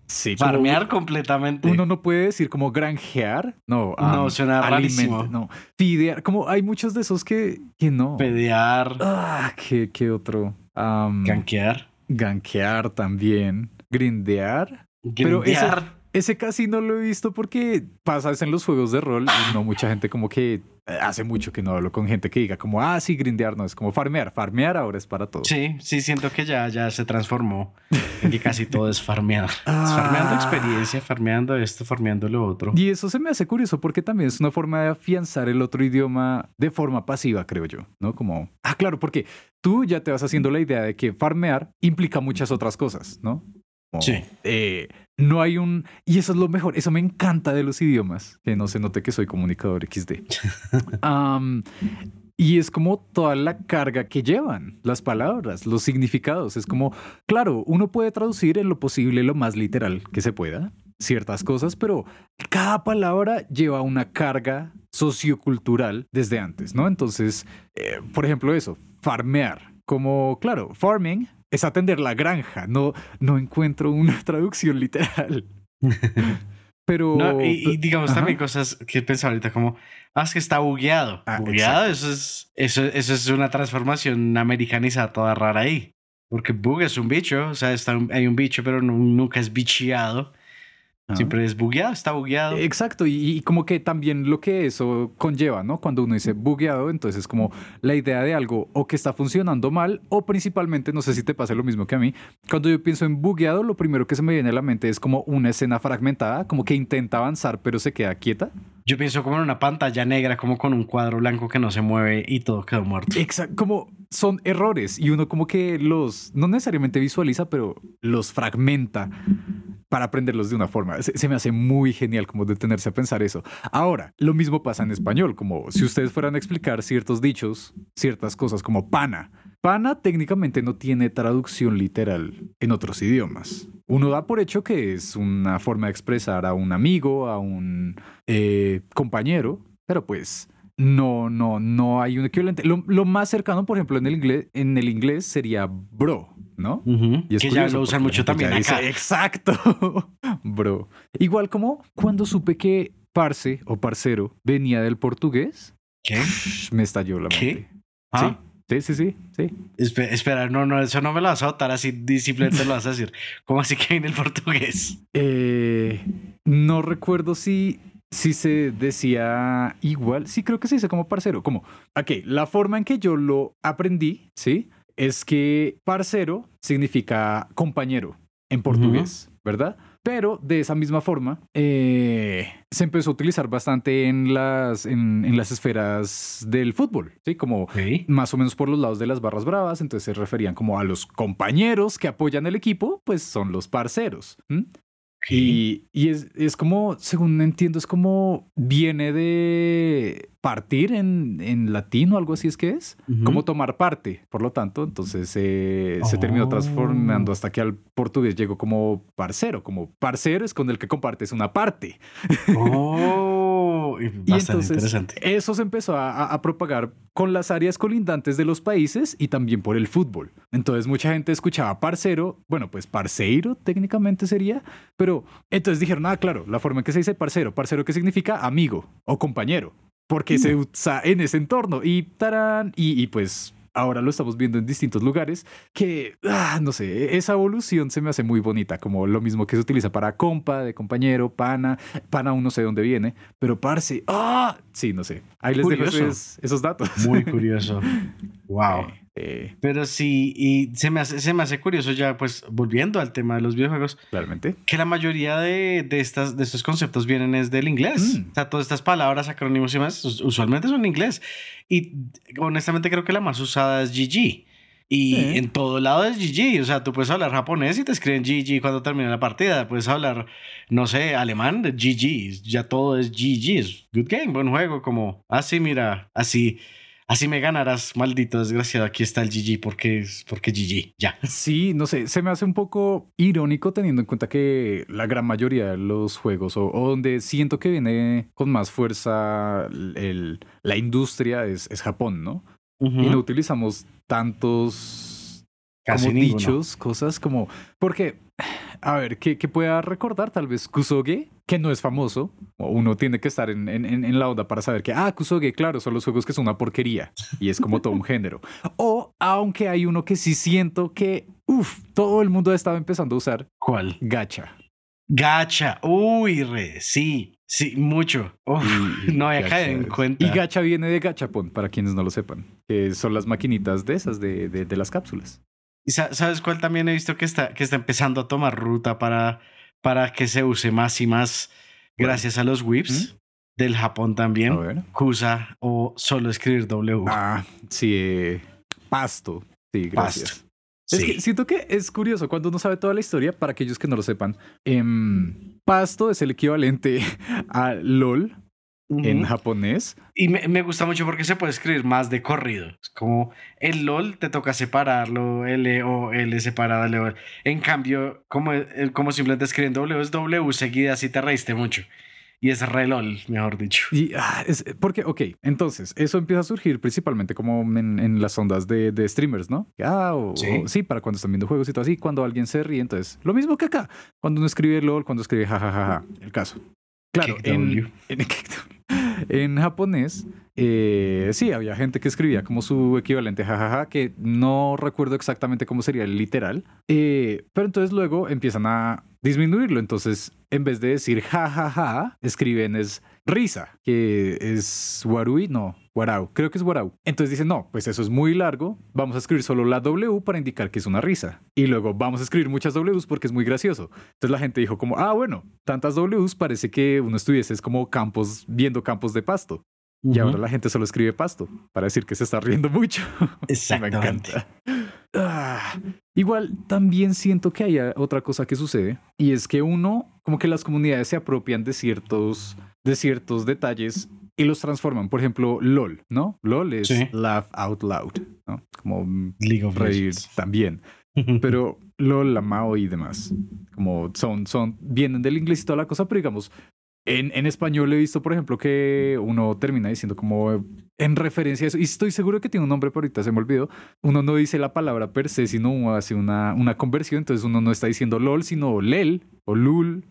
Sí, Farmear completamente. Uno no puede decir como granjear, no. No, suena rarísimo. No, fidear, como hay muchos de esos que, que no. Pedear. Ah, ¿qué, qué otro? Ganquear. gankear también. Grindear. Pero ese- Grindear. Ese casi no lo he visto porque pasa en los juegos de rol y no mucha gente como que hace mucho que no hablo con gente que diga como, ah, sí, grindear no, es como farmear. Farmear ahora es para todo. Sí, sí, siento que ya, ya se transformó en que casi todo es farmear. farmeando Ah. experiencia, farmeando esto, farmeando lo otro. Y eso se me hace curioso porque también es una forma de afianzar el otro idioma de forma pasiva, creo yo, ¿no? Como, ah, claro, porque tú ya te vas haciendo la idea de que farmear implica muchas otras cosas, ¿no? Como, Sí. eh, no hay un... Y eso es lo mejor, eso me encanta de los idiomas, que no se note que soy comunicador XD. Y es como toda la carga que llevan las palabras, los significados. Es como, claro, uno puede traducir en lo posible lo más literal que se pueda ciertas cosas, pero cada palabra lleva una carga sociocultural desde antes, ¿no? Entonces, eh, por ejemplo, eso, farmear. Como, claro, farming es atender la granja. No, no encuentro una traducción literal. Pero... No, y, y digamos Ajá. también cosas que he pensado ahorita como, ah, es que está bugueado. Ah, bugueado, eso es, eso, eso es una transformación americanizada toda rara ahí. Porque bug es un bicho, o sea, está un- hay un bicho, pero nu- nunca es bicheado. Ah. Siempre es bugueado, está bugueado. Exacto, y, y como que también lo que eso conlleva, ¿no? Cuando uno dice bugueado, entonces es como la idea de algo o que está funcionando mal o principalmente, no sé si te pasa lo mismo que a mí, cuando yo pienso en bugueado, lo primero que se me viene a la mente es como una escena fragmentada, como que intenta avanzar pero se queda quieta. Yo pienso como en una pantalla negra, como con un cuadro blanco que no se mueve y todo quedó muerto. Exacto, como son errores y uno como que los, no necesariamente visualiza, pero los fragmenta para aprenderlos de una forma. Se, se me hace muy genial como detenerse a pensar eso. Ahora, lo mismo pasa en español, como si ustedes fueran a explicar ciertos dichos, ciertas cosas como pana. Pana técnicamente no tiene traducción literal en otros idiomas. Uno da por hecho que es una forma de expresar a un amigo, a un eh, compañero, pero pues no, no, no hay un equivalente. Lo, lo más cercano, por ejemplo, en el inglés, en el inglés sería bro, ¿no? Y es que ya lo usan mucho también acá. dice, Exacto, bro. Igual como cuando supe que parce o parcero venía del portugués, ¿Qué? me estalló la ¿Qué? mente. ¿Ah? Sí, sí, sí, sí. sí. Espe- espera, no, no, eso no me lo vas a botar así, simplemente lo vas a decir. ¿Cómo así que viene el portugués? Eh, no recuerdo si, si se decía igual. Sí, creo que se dice como parcero. Como, ok, la forma en que yo lo aprendí, ¿sí? Es que parcero significa compañero en portugués, ¿verdad? Pero de esa misma forma, eh, se empezó a utilizar bastante en las, en, en las esferas del fútbol, ¿sí? Como más o menos por los lados de las barras bravas, entonces se referían como a los compañeros que apoyan el equipo, pues son los parceros. y es, es como, según entiendo, es como viene de partir en, en latín o algo así es que es, Ujú. como tomar parte, por lo tanto, entonces eh, se terminó Oh. transformando hasta que al portugués llegó como parcero, como parcero es con el que compartes una parte. Oh, y entonces interesante. eso se empezó a, a- a propagar con las áreas colindantes de los países y también por el fútbol. Entonces mucha gente escuchaba parcero, bueno, pues parceiro técnicamente sería, pero entonces dijeron, ah, claro, la forma en que se dice parcero, parcero que significa amigo o compañero, porque se usa en ese entorno y tarán, y, y pues ahora lo estamos viendo en distintos lugares, que, ah, no sé, esa evolución se me hace muy bonita, como lo mismo que se utiliza para compa, de compañero, pana, pana aún no sé de dónde viene, pero parce, ah, sí, no sé, ahí les dejo esos, esos datos. Muy curioso. Wow. Eh, Pero sí, y se me, hace, se me hace curioso ya, pues volviendo al tema de los videojuegos, claramente. que la mayoría de, de, estas, de estos conceptos vienen es del inglés. Mm. O sea, todas estas palabras, acrónimos y us- usualmente son en inglés. Y honestamente creo que la más usada es GG. Y Sí. en todo lado es GG. O sea, tú puedes hablar japonés y te escriben GG cuando termina la partida. Puedes hablar, no sé, alemán, GG. Ya todo es GG. Es good game, buen juego. Como, así, mira, así. Así me ganarás, maldito desgraciado. Aquí está el GG porque, es- porque GG. Ya. Sí, no sé, se me hace un poco irónico teniendo en cuenta que la gran mayoría de los juegos, o, o donde siento que viene con más fuerza el- la industria, es, es Japón, ¿no? Y no utilizamos tantos Casi como ninguno. dichos, cosas como... Porque, a ver, que, que pueda recordar tal vez Kusoge, que no es famoso. Uno tiene que estar en, en- en- en la onda para saber que, ah, Kusoge, claro, son los juegos que son una porquería. Y es como todo un género. O, aunque hay uno que sí siento que, uff, todo el mundo ha estado empezando a usar, ¿Cuál? gacha. Gacha, uy, re, sí, sí, mucho. Uf, Y- no había caído en cuenta. Y gacha viene de gachapon, para quienes no lo sepan, que son las maquinitas de esas, de, de- de las cápsulas. ¿Y sa- sabes cuál también he visto que está, que está empezando a tomar ruta para, para que se use más y más gracias a los whips del Japón A también? ver. Kusa o solo escribir W. Ah, sí, eh, pasto. Sí, gracias. Pasto. Es Sí. que siento que es curioso cuando uno sabe toda la historia, para aquellos que no lo sepan. em, pasto es el equivalente a LOL en Ujú. japonés. Y me, me gusta mucho porque se puede escribir más de corrido. Es como el LOL te toca separarlo, L o L separado, L o En cambio, como, el- como simplemente escriben W es W seguida, así te reíste mucho. Y es re LOL, mejor dicho. Y ah, es porque, ok, entonces eso empieza a surgir principalmente como en, en las ondas de, de streamers, ¿no? Ah, o, Sí. o- sí, para cuando están viendo juegos y todo así, cuando alguien se ríe, entonces lo mismo que acá, cuando uno escribe LOL, cuando escribe jajajaja, el caso. Claro, en, en, en japonés, eh, sí, había gente que escribía como su equivalente jajaja, que no recuerdo exactamente cómo sería el literal, eh, pero entonces luego empiezan a disminuirlo, entonces en vez de decir jajaja, escriben es risa, que es warui, no, warau, creo que es warau. Entonces dicen, no, pues eso es muy largo, vamos a escribir solo la W para indicar que es una risa. Y luego vamos a escribir muchas Ws porque es muy gracioso. Entonces la gente dijo como, ah, bueno, tantas Ws parece que uno estuviese es como campos, viendo campos de pasto. Y ahora la gente solo escribe pasto para decir que se está riendo mucho. Me Exactamente. encanta. Ah, igual también siento que hay otra cosa que sucede y es que uno, como que las comunidades se apropian de ciertos, de ciertos detalles y los transforman. Por ejemplo, LOL, ¿no? LOL es Sí. laugh out loud, ¿no? Como League of reír Legends. también. Pero LOL, la Mao y demás, como son, son, vienen del inglés y toda la cosa, pero digamos, en, en español he visto, por ejemplo, que uno termina diciendo como en referencia a eso, y estoy seguro que tiene un nombre, pero ahorita se me olvidó, uno no dice la palabra per se, sino hace una, una conversión, entonces uno no está diciendo LOL, sino LEL o LUL,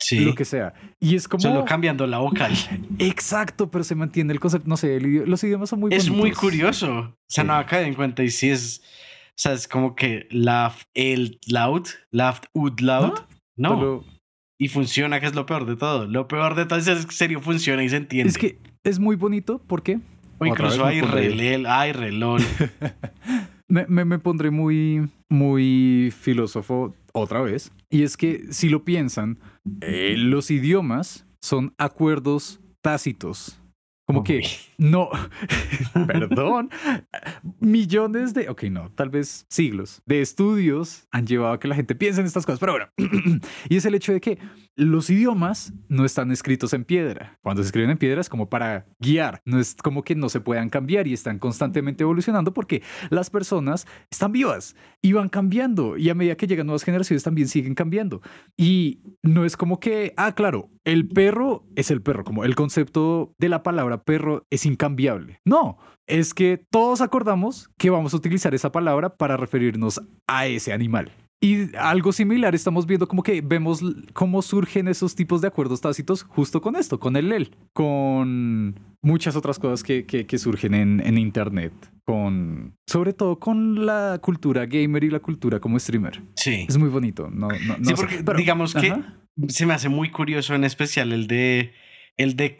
Sí. lo que sea. Y es como... Solo cambiando la vocal. Exacto, pero se mantiene el concepto, no sé, idi- los idiomas son muy es muy bonitos. curioso. O sea, Sí. no acá en cuenta y sí es. O sea, es como que laugh el loud, laughed ud loud. No. Solo- Y funciona, que es lo peor de todo. Lo peor de todo es que en serio funciona y se entiende. es que es muy bonito porque o incluso hay relel, hay relol. Me, me- me pondré muy, muy filósofo otra vez. Y es que si lo piensan, eh, los idiomas son acuerdos tácitos. Como que. No, perdón, millones de, ok, no, tal vez siglos de estudios han llevado a que la gente piense en estas cosas, pero bueno, y es el hecho de que los idiomas no están escritos en piedra. Cuando se escriben en piedra es como para guiar, no es como que no se puedan cambiar y están constantemente evolucionando porque las personas están vivas y van cambiando y a medida que llegan nuevas generaciones también siguen cambiando. Y no es como que, ah, claro, el perro es el perro, como el concepto de la palabra perro es incambiable. No, es que todos acordamos que vamos a utilizar esa palabra para referirnos a ese animal. Y algo similar estamos viendo como que vemos cómo surgen esos tipos de acuerdos tácitos justo con esto, con el LEL, con muchas otras cosas que, que- que surgen en, en Internet, con sobre todo con la cultura gamer y la cultura como streamer. Sí. Es muy bonito. No, no, no Sí, sé, porque pero- digamos que Ajá. se me hace muy curioso en especial el de el de.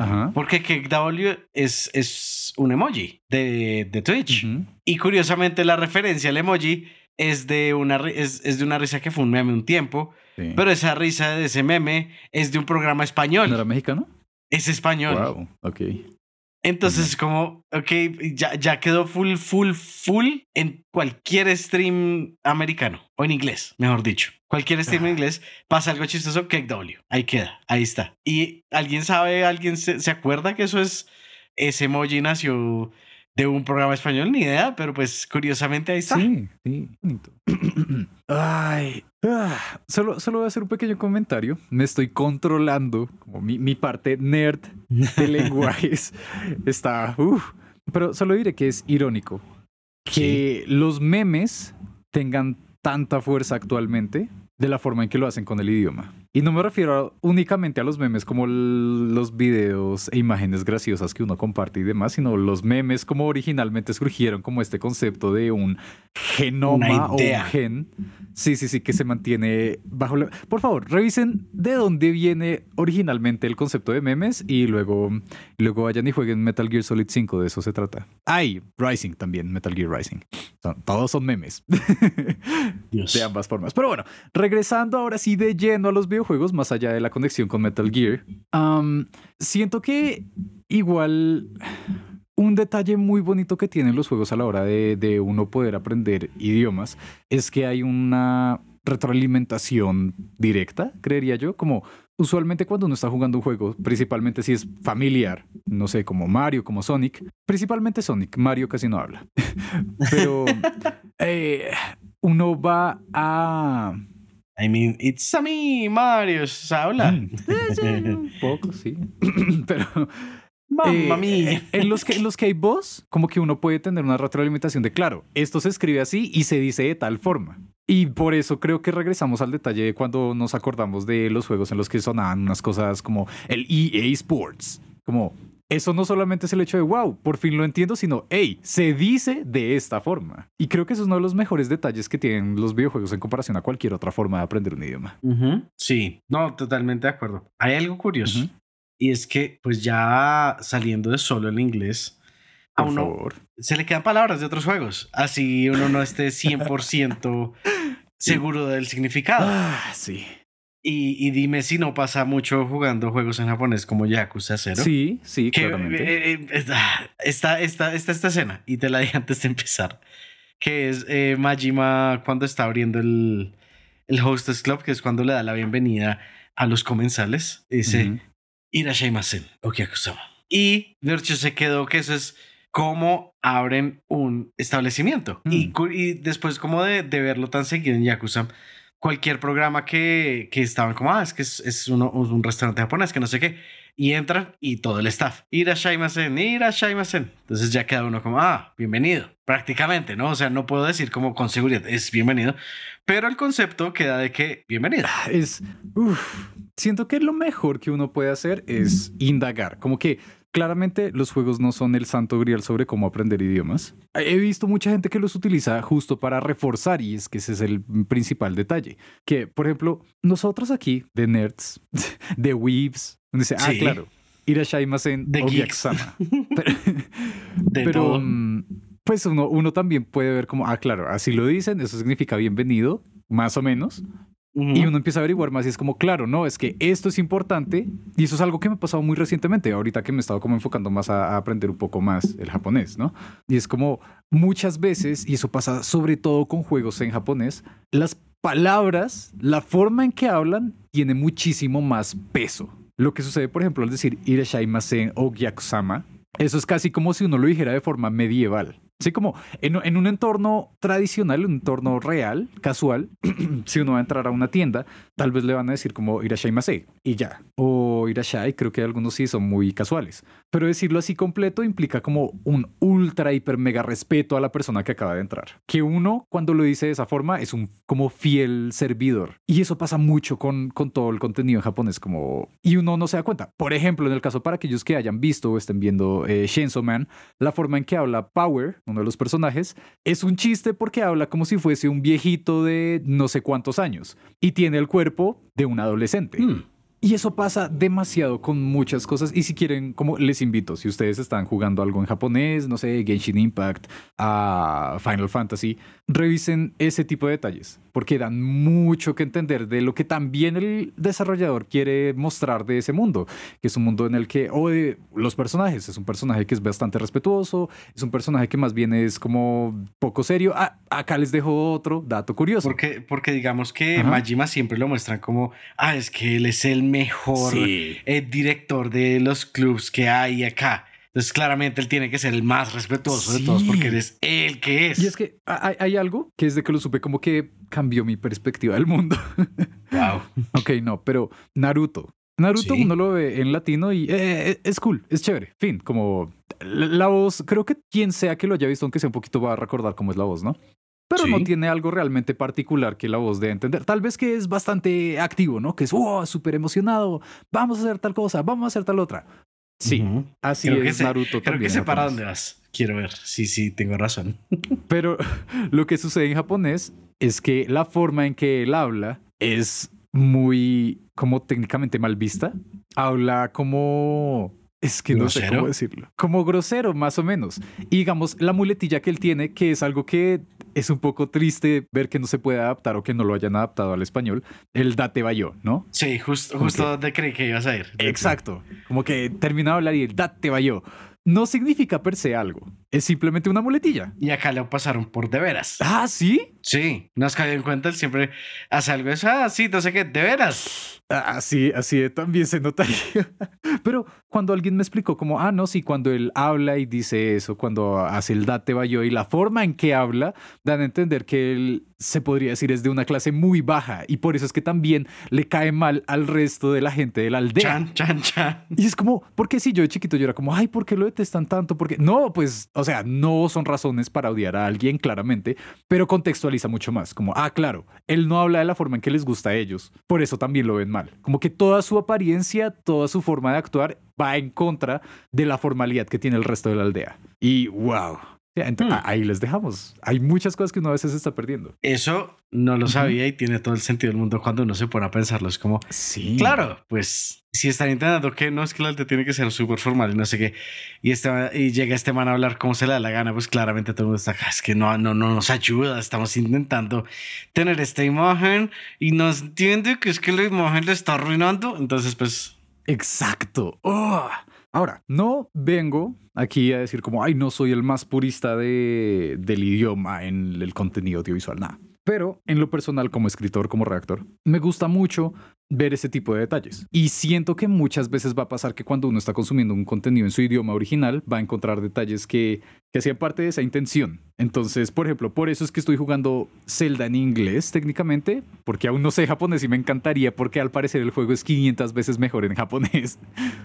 Ajá. Porque KeckW es, es un emoji de, de Twitch. Ujú. Y curiosamente la referencia al emoji es de una, es, es de una risa que fue un meme un tiempo. Sí. Pero esa risa de ese meme es de un programa español. ¿No era mexicano? Es español. Wow, ok. Entonces es como, ok, ya, ya quedó full, full, full en cualquier stream americano. O en inglés, mejor dicho. Cualquier stream en inglés pasa algo chistoso, KW. Ahí queda, ahí está. Y alguien sabe, alguien se, se acuerda que eso es, ese emoji nació de un programa español, ni idea, pero pues curiosamente ahí está. Sí, sí, bonito. Ay, ah, solo, solo voy a hacer un pequeño comentario. Me estoy controlando, como mi, mi parte nerd de lenguajes está. uf. Pero solo diré que es irónico que los memes tengan tanta fuerza actualmente de la forma en que lo hacen con el idioma. Y no me refiero únicamente a los memes como los videos e imágenes graciosas que uno comparte y demás, sino los memes como originalmente surgieron como este concepto de un genoma o un gen. Sí, sí, sí, que se mantiene bajo la... Por favor, revisen de dónde viene originalmente el concepto de memes y luego, luego vayan y jueguen Metal Gear Solid 5, de eso se trata. Ay, Rising también, Metal Gear Rising. Todos son memes. De ambas formas. Pero bueno, regresando ahora sí de lleno a los videojuegos, más allá de la conexión con Metal Gear, siento que igual un detalle muy bonito que tienen los juegos a la hora de, de uno poder aprender idiomas es que hay una retroalimentación directa, creería yo, como usualmente cuando uno está jugando un juego, principalmente si es familiar, no sé, como Mario, como Sonic, principalmente Sonic, Mario casi no habla, pero eh, uno va a... I mean, it's a me, Mario, se habla. Mm. un poco, sí, pero... Mamma eh, en, los que, en los que hay voz, como que uno puede tener una retroalimentación de, claro, esto se escribe así y se dice de tal forma. Y por eso creo que regresamos al detalle de cuando nos acordamos de los juegos en los que sonaban unas cosas como el EA Sports. Como, eso no solamente es el hecho de, wow, por fin lo entiendo, sino, hey, se dice de esta forma. Y creo que eso es uno de los mejores detalles que tienen los videojuegos en comparación a cualquier otra forma de aprender un idioma. Sí, no, totalmente de acuerdo. Hay algo curioso. Y es que, pues ya saliendo de solo el inglés, a uno se le quedan palabras de otros juegos. Así uno no esté 100% seguro del significado. Ah, sí. Y, dime si no pasa mucho jugando juegos en japonés como Yakuza 0. Sí, sí, claramente. Eh, eh, eh, ah, está, esta, esta, esta escena, y te la dije antes de empezar, que es Majima cuando está abriendo el, el Hostess Club, que es cuando le da la bienvenida a los comensales. Dice, uh -huh. Irashaimasen, Y Virtue se quedó que eso es cómo abren un establecimiento. Y, mm. y, después como de, de, verlo tan seguido en Yakuza, cualquier programa que, que estaban como, ah, es que es, es uno, un restaurante japonés, que no sé qué, y entran y todo el staff, ira Shaimasen, ira Shaimasen. Entonces ya queda uno como, ah, bienvenido, prácticamente, ¿no? O sea, no puedo decir como con seguridad, es bienvenido, pero el concepto queda de que bienvenido. Ah, es, siento que lo mejor que uno puede hacer es indagar, como que Claramente los juegos no son el santo grial sobre cómo aprender idiomas. He visto mucha gente que los utiliza justo para reforzar y es que ese es el principal detalle. Que, por ejemplo, nosotros aquí, de nerds, de weaves, donde dice, ah, claro, Irashaimasen de Ogyakusama. pero, pero mm, pues uno, uno también puede ver como, ah, claro, así lo dicen, eso significa bienvenido, más o menos. Y uno empieza a averiguar más y es como, claro, no, es que esto es importante y eso es algo que me ha pasado muy recientemente, ahorita que me he estado como enfocando más a, aprender un poco más el japonés, ¿no? Y es como muchas veces, y eso pasa sobre todo con juegos en japonés, las palabras, la forma en que hablan tiene muchísimo más peso. Lo que sucede, por ejemplo, al decir irashaimasen o gyakusama, eso es casi como si uno lo dijera de forma medieval. Así como en, un entorno tradicional, un entorno real, casual, si uno va a entrar a una tienda, tal vez le van a decir como irashaimase y ya. O irashai, creo que algunos sí son muy casuales. Pero decirlo así completo implica como un ultra, hiper, mega respeto a la persona que acaba de entrar. Que uno, cuando lo dice de esa forma, es un como fiel servidor. Y eso pasa mucho con, con todo el contenido en japonés, como... Y uno no se da cuenta. Por ejemplo, en el caso para aquellos que hayan visto o estén viendo eh, Man, la forma en que habla Power, uno de los personajes, es un chiste porque habla como si fuese un viejito de no sé cuántos años y tiene el cuerpo de un adolescente. Hmm. Y eso pasa demasiado con muchas cosas. Y si quieren, como les invito, si ustedes están jugando algo en japonés, no sé, Genshin Impact, a Final Fantasy, revisen ese tipo de detalles, porque dan mucho que entender de lo que también el desarrollador quiere mostrar de ese mundo, que es un mundo en el que, o de los personajes, es un personaje que es bastante respetuoso, es un personaje que más bien es como poco serio. Ah, acá les dejo otro dato curioso. Porque, porque digamos que Majima siempre lo muestran como, ah, es que él es el mejor eh, director de los clubs que hay acá. Entonces, claramente él tiene que ser el más respetuoso de todos porque eres el que es. Y es que hay, algo que desde que lo supe, como que cambió mi perspectiva del mundo. Wow. ok, no, pero Naruto. Naruto uno lo ve en latino y eh, eh, es cool, es chévere. Fin, como la, voz, creo que quien sea que lo haya visto, aunque sea un poquito, va a recordar cómo es la voz, ¿no? pero no tiene algo realmente particular que la voz a entender. Tal vez que es bastante activo, ¿no? Que es, wow, súper emocionado, vamos a hacer tal cosa, vamos a hacer tal otra. Sí, así Creo que es Naruto Creo también. que sé para dónde vas. Quiero ver. Sí, sí, tengo razón. Pero lo que sucede en japonés es que la forma en que él habla es muy, como técnicamente mal vista. Habla como... Es que no sé ¿Grosero? cómo decirlo. Como grosero, más o menos. Y digamos, la muletilla que él tiene, que es algo que es un poco triste ver que no se puede adaptar o que no lo hayan adaptado al español, el date bayo, ¿no? Sí, justo, ¿Con justo donde creí que ibas a ir. Exacto. Como que termina de hablar y el date bayo. No significa per se algo. Es simplemente una muletilla. Y acá lo pasaron por de veras. Ah, ¿sí? Sí, nos cayó en cuenta, él siempre hace algo eso. Ah, sí, no sé qué, de veras. Así, así de- también se notaría. Pero cuando alguien me explicó como, ah, no, sí, cuando él habla y dice eso, cuando hace el date bayo y la forma en que habla, dan a entender que él se podría decir es de una clase muy baja y por eso es que también le cae mal al resto de la gente de la aldea. Chan, chan, chan. Y es como, porque si yo de chiquito yo era como, ay, ¿por qué lo detestan tanto? Porque no, pues, o sea, no son razones para odiar a alguien, claramente, pero contextualiza mucho más. Como, ah, claro, él no habla de la forma en que les gusta a ellos, por eso también lo ven mal. Como que toda su apariencia, toda su forma de actuar va en contra de la formalidad que tiene el resto de la aldea. Y wow. Ent- Hmm. Ahí les dejamos. Hay muchas cosas que uno a veces está perdiendo. Eso no lo sabía y tiene todo el sentido del mundo cuando uno se pone a pensarlo. Es como, Sí. claro, pues si están intentando que no es que la alta tiene que ser súper formal y no sé qué, y, este, y llega este man a hablar como se le da la gana, pues claramente todo el mundo está acá. Es que no, no, no nos ayuda. Estamos intentando tener esta imagen y nos entiende que es que la imagen le está arruinando. Entonces, pues, Exacto. ¡Oh! Ahora, no vengo aquí a decir como, ay, no soy el más purista de, del idioma en el contenido audiovisual, nada. Pero en lo personal, como escritor, como redactor, me gusta mucho ver ese tipo de detalles. Y siento que muchas veces va a pasar que cuando uno está consumiendo un contenido en su idioma original, va a encontrar detalles que, que hacían parte de esa intención. Entonces, por ejemplo, por eso es que estoy jugando Zelda en inglés técnicamente, porque aún no sé japonés y me encantaría, porque al parecer el juego es 500 veces mejor en japonés.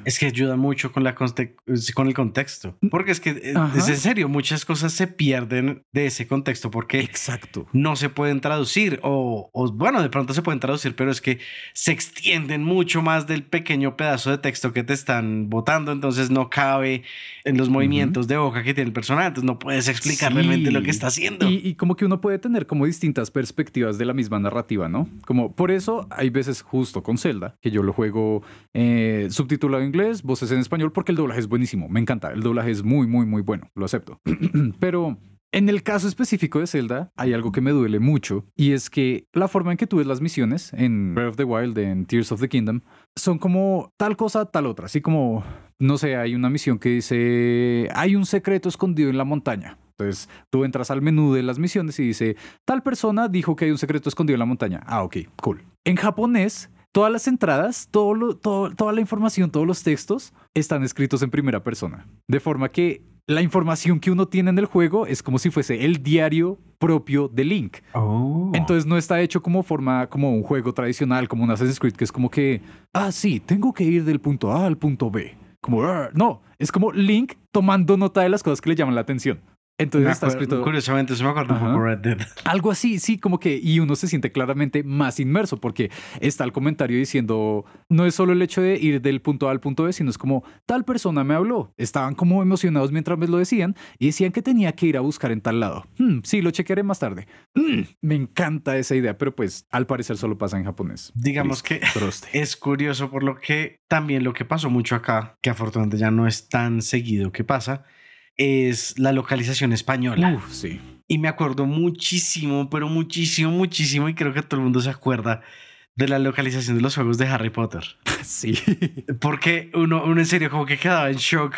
es que ayuda mucho con, la conte- con el contexto. Porque es que, eh, Ajá. es en serio, muchas cosas se pierden de ese contexto porque Exacto. no se pueden traducir o, o, bueno, de pronto se pueden traducir, pero es que se extienden mucho más del pequeño pedazo de texto que te están botando, entonces no cabe en los movimientos de hoja que tiene el personaje, entonces no puedes explicar Sí. realmente lo que está haciendo. Y, y como que uno puede tener como distintas perspectivas de la misma narrativa, ¿no? Como por eso hay veces justo con Zelda, que yo lo juego eh, subtitulado en inglés, voces en español, porque el doblaje es buenísimo, me encanta, el doblaje es muy, muy, muy bueno, lo acepto. Pero en el caso específico de Zelda, hay algo que me duele mucho, y es que la forma en que tú ves las misiones en Breath of the Wild, en Tears of the Kingdom, son como tal cosa, tal otra, así como, no sé, hay una misión que dice, hay un secreto escondido en la montaña. Entonces tú entras al menú de las misiones y dice, tal persona dijo que hay un secreto escondido en la montaña. Ah, ok, cool. En japonés, todas las entradas, toda la información, todos los textos están escritos en primera persona. De forma que la información que uno tiene en el juego es como si fuese el diario propio de Link. Oh. Entonces no está hecho como forma, como un juego tradicional, como un Assassin's Creed, que es como que, ah, sí, tengo que ir del punto A al punto B. Como, "Ah", no, es como Link tomando nota de las cosas que le llaman la atención. Entonces está escrito Curiosamente, eso me acuerdo un poco Red Dead. algo así, sí, como que, y uno se siente claramente más inmerso porque está el comentario diciendo, no es solo el hecho de ir del punto A al punto B, sino es como, tal persona me habló. Estaban como emocionados mientras me lo decían y decían que tenía que ir a buscar en tal lado. Hmm, sí, lo chequearé más tarde. Mm, me encanta esa idea, pero pues al parecer solo pasa en japonés. Digamos que troste. es curioso por lo que también lo que pasó mucho acá, que afortunadamente ya no es tan seguido que pasa, es la localización española. Uf, sí. Y me acuerdo muchísimo, pero muchísimo, muchísimo, y creo que todo el mundo se acuerda de la localización de los juegos de Harry Potter. Sí. Porque uno, uno en serio como que quedaba en shock.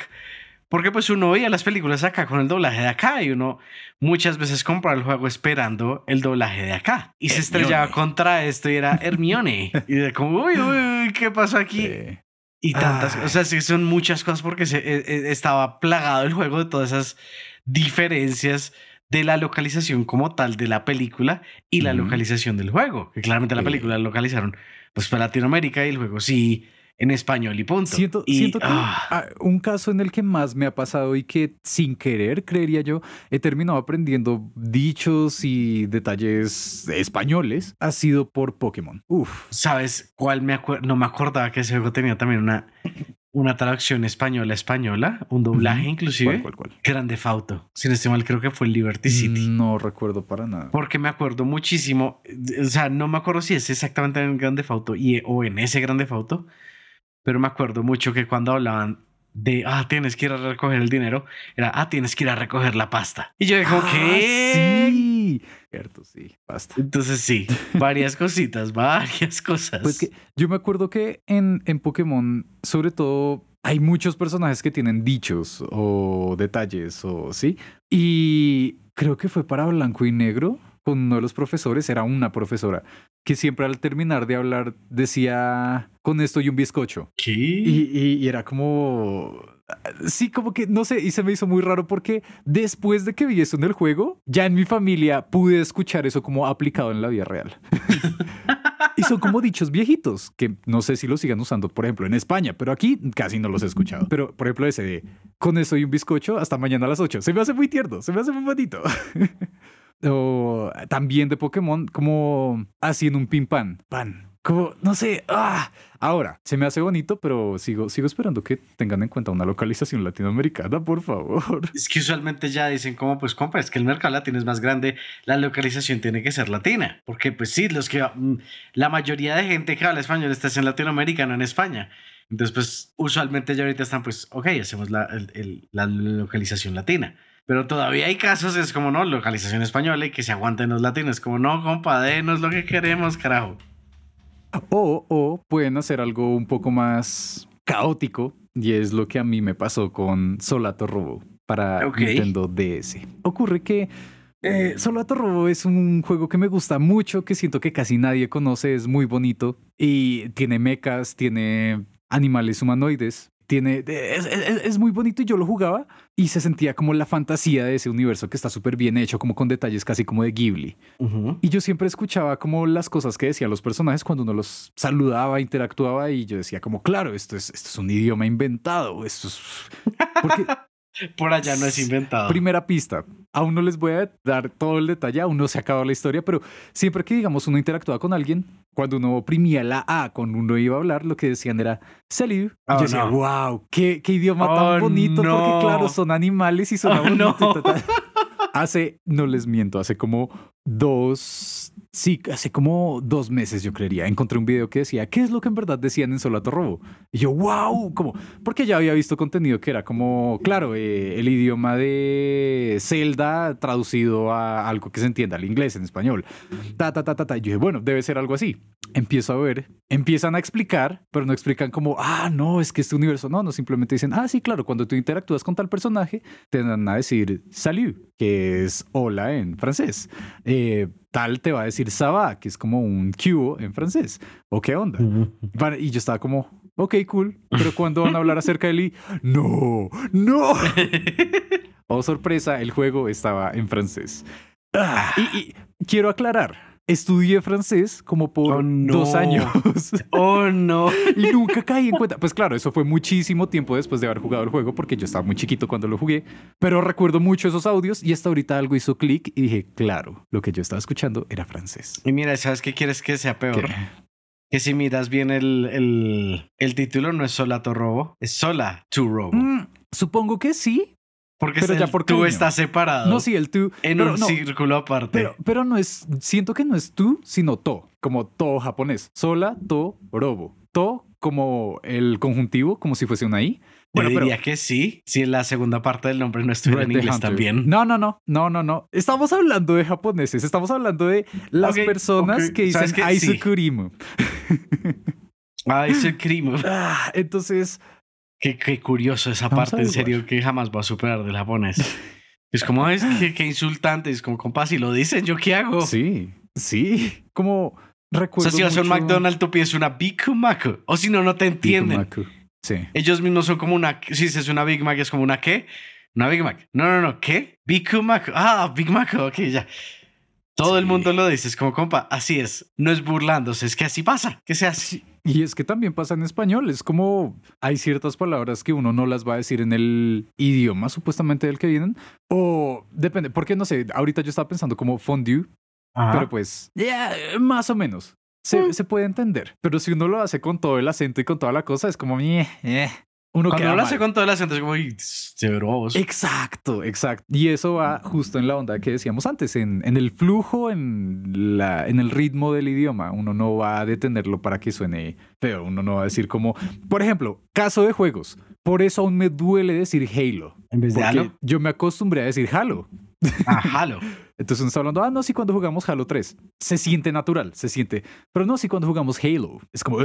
Porque pues uno veía las películas acá con el doblaje de acá y uno muchas veces compraba el juego esperando el doblaje de acá. Y se estrellaba contra esto y era Hermione. y de como, uy, uy, uy, ¿qué pasó aquí? Eh, Y tantas, Ay. o sea, sí son muchas cosas porque se, eh, eh, estaba plagado el juego de todas esas diferencias de la localización como tal de la película y la localización del juego. Que claramente la película la localizaron pues para Latinoamérica y el juego sí en español y punto. Siento, Y, siento que ah, ah, un caso en el que más me ha pasado y que sin querer, creería yo, he terminado aprendiendo dichos y detalles españoles ha sido por Pokémon. Uf. ¿Sabes cuál me acuerdo? No me acordaba que ese juego tenía también una, una traducción española española, un doblaje inclusive. ¿Cuál, cuál, cuál? Grande Fauto. Si no estoy mal, creo que fue el Liberty City. No recuerdo para nada. Porque me acuerdo muchísimo, o sea, no me acuerdo si es exactamente en el Grande Fauto y, o en ese Grande Fauto, pero me acuerdo mucho que cuando hablaban de, ah, tienes que ir a recoger el dinero, era, ah, tienes que ir a recoger la pasta. Y yo dije, Ah, ¿qué? Sí. Cierto, sí. Basta. Entonces sí, varias cositas, varias cosas. Pues que yo me acuerdo que en, en Pokémon, sobre todo, hay muchos personajes que tienen dichos o detalles o sí. Y creo que fue para Blanco y Negro con uno de los profesores, era una profesora, que siempre al terminar de hablar decía con esto y un bizcocho. ¿Qué? Y, y- y era como... Sí, como que, no sé, y se me hizo muy raro porque después de que vi eso en el juego, ya en mi familia pude escuchar eso como aplicado en la vida real. y son como dichos viejitos, que no sé si los sigan usando, por ejemplo, en España, pero aquí casi no los he escuchado. Pero, por ejemplo, ese de, con eso y un bizcocho, hasta mañana a las 8. Se me hace muy tierno, se me hace muy bonito. o también de Pokémon, como haciendo un pin pan. Pan. Como, no sé, ah. Ahora, se me hace bonito, pero sigo, sigo esperando que tengan en cuenta una localización latinoamericana, por favor. Es que usualmente ya dicen como, pues compa, es que el mercado latino es más grande, la localización tiene que ser latina. Porque pues sí, los que mm, la mayoría de gente que habla español está en Latinoamérica, no en España. Entonces, pues usualmente ya ahorita están, pues, ok, hacemos la, el- el- la localización latina. Pero todavía hay casos, es como, no, localización española y que se aguanten los latinos. Como, no, compa, denos lo que queremos, carajo. O, o pueden hacer algo un poco más caótico, y es lo que a mí me pasó con Solato Robo para Ok. Nintendo DS. Ocurre que eh, Solato Robo es un juego que me gusta mucho, que siento que casi nadie conoce, es muy bonito y tiene mechas, tiene animales humanoides. Tiene, es, es- es muy bonito y yo lo jugaba y se sentía como la fantasía de ese universo que está súper bien hecho, como con detalles casi como de Ghibli. Y yo siempre escuchaba como las cosas que decían los personajes cuando uno los saludaba, interactuaba y yo decía como, claro, esto es, esto es un idioma inventado, esto es... Porque Por allá no es inventado. primera pista, aún no les voy a dar todo el detalle, aún no se ha acabado la historia, pero siempre que digamos uno interactuaba con alguien, cuando uno oprimía la A cuando uno iba a hablar, lo que decían era salut. Y Oh, yo decía, no. wow, qué, qué idioma Oh, tan bonito, no. porque claro, son animales y son Oh, no. Hace, no les miento, hace como dos, sí, hace como dos meses yo creería, encontré un video que decía, ¿qué es lo que en verdad decían en Solato Robo? Y yo, wow, como, porque ya había visto contenido que era como, claro, eh, el idioma de Zelda traducido a algo que se entienda, al inglés, en español. Ta, ta, ta, ta, ta. Y yo bueno, debe ser algo así. Empiezo a ver, empiezan a explicar, pero no explican como, ah, no, es que este universo, no, no, simplemente dicen, ah, sí, claro, cuando tú interactúas con tal personaje, te van a decir salut, que es hola en francés. Eh, tal te va a decir va, que es como un Q en francés. ¿O qué onda? Y yo estaba como, ok, cool, pero cuando van a hablar acerca de Lee, no, no. Oh, sorpresa, el juego estaba en francés. Ah, y, y quiero aclarar, estudié francés como por Oh, no. dos años Oh, no. y nunca caí en cuenta. Pues claro, eso fue muchísimo tiempo después de haber jugado el juego porque yo estaba muy chiquito cuando lo jugué, pero recuerdo mucho esos audios y hasta ahorita algo hizo clic y dije, claro, lo que yo estaba escuchando era francés. Y mira, ¿sabes qué quieres que sea peor? ¿Qué? Que si miras bien el, el, el título, no es Solato Robo, es Sola to Robo. Mm, supongo que sí. Porque pero el ya por tú cariño. está separado No, sí, el tú. en pero un no, círculo aparte. Pero, pero no es, siento que no es tú, sino to, como to japonés. Sola, to, robo. To como el conjuntivo, como si fuese una I. Bueno, Te pero diría que sí, si en la segunda parte del nombre no estuviera en inglés Hunter. también. No, no, no, no, no, no. Estamos hablando de japoneses, estamos hablando de las personas que dicen. Aizukurimu. El crimen. Ah, entonces, Qué, qué curioso esa Vamos parte, en serio, que jamás voy a superar del japonés. Es como, es que, qué insultante, es como, compa, si lo dicen, ¿yo qué hago? sí, sí, como o recuerdo sea, si vas a un McDonald's, tú pides una Big Mac. O si no, no te entienden. Sí. Ellos mismos son como una. Si es una Big Mac, es como una qué? Una Big Mac. No, no, no. ¿Qué? Big Mac. Ah, Big Mac. Ok, ya. Todo el mundo lo dice, es como, compa, así es. No es burlándose, es que así pasa, que sea así. Y es que también pasa en español, es como hay ciertas palabras que uno no las va a decir en el idioma supuestamente del que vienen, o depende, porque no sé, ahorita yo estaba pensando como fondue, pero pues, ya, más o menos. Se, mm. se, puede entender, pero si uno lo hace con todo el acento y con toda la cosa, es como, eh, eh. Uno Cuando lo hace con todo el acento es como, vos. Exacto, exacto. Y eso va justo en la onda que decíamos antes, en, en, el flujo, en, la, en el ritmo del idioma. Uno no va a detenerlo para que suene feo. Uno no va a decir como, por ejemplo, caso de juegos. Por eso aún me duele decir Halo. En vez de Halo. Yo me acostumbré a decir Halo. Ah, Halo. Entonces uno está hablando, ah, no, sí, cuando jugamos Halo 3. Se siente natural, se siente. Pero no, sí, cuando jugamos Halo. Es como,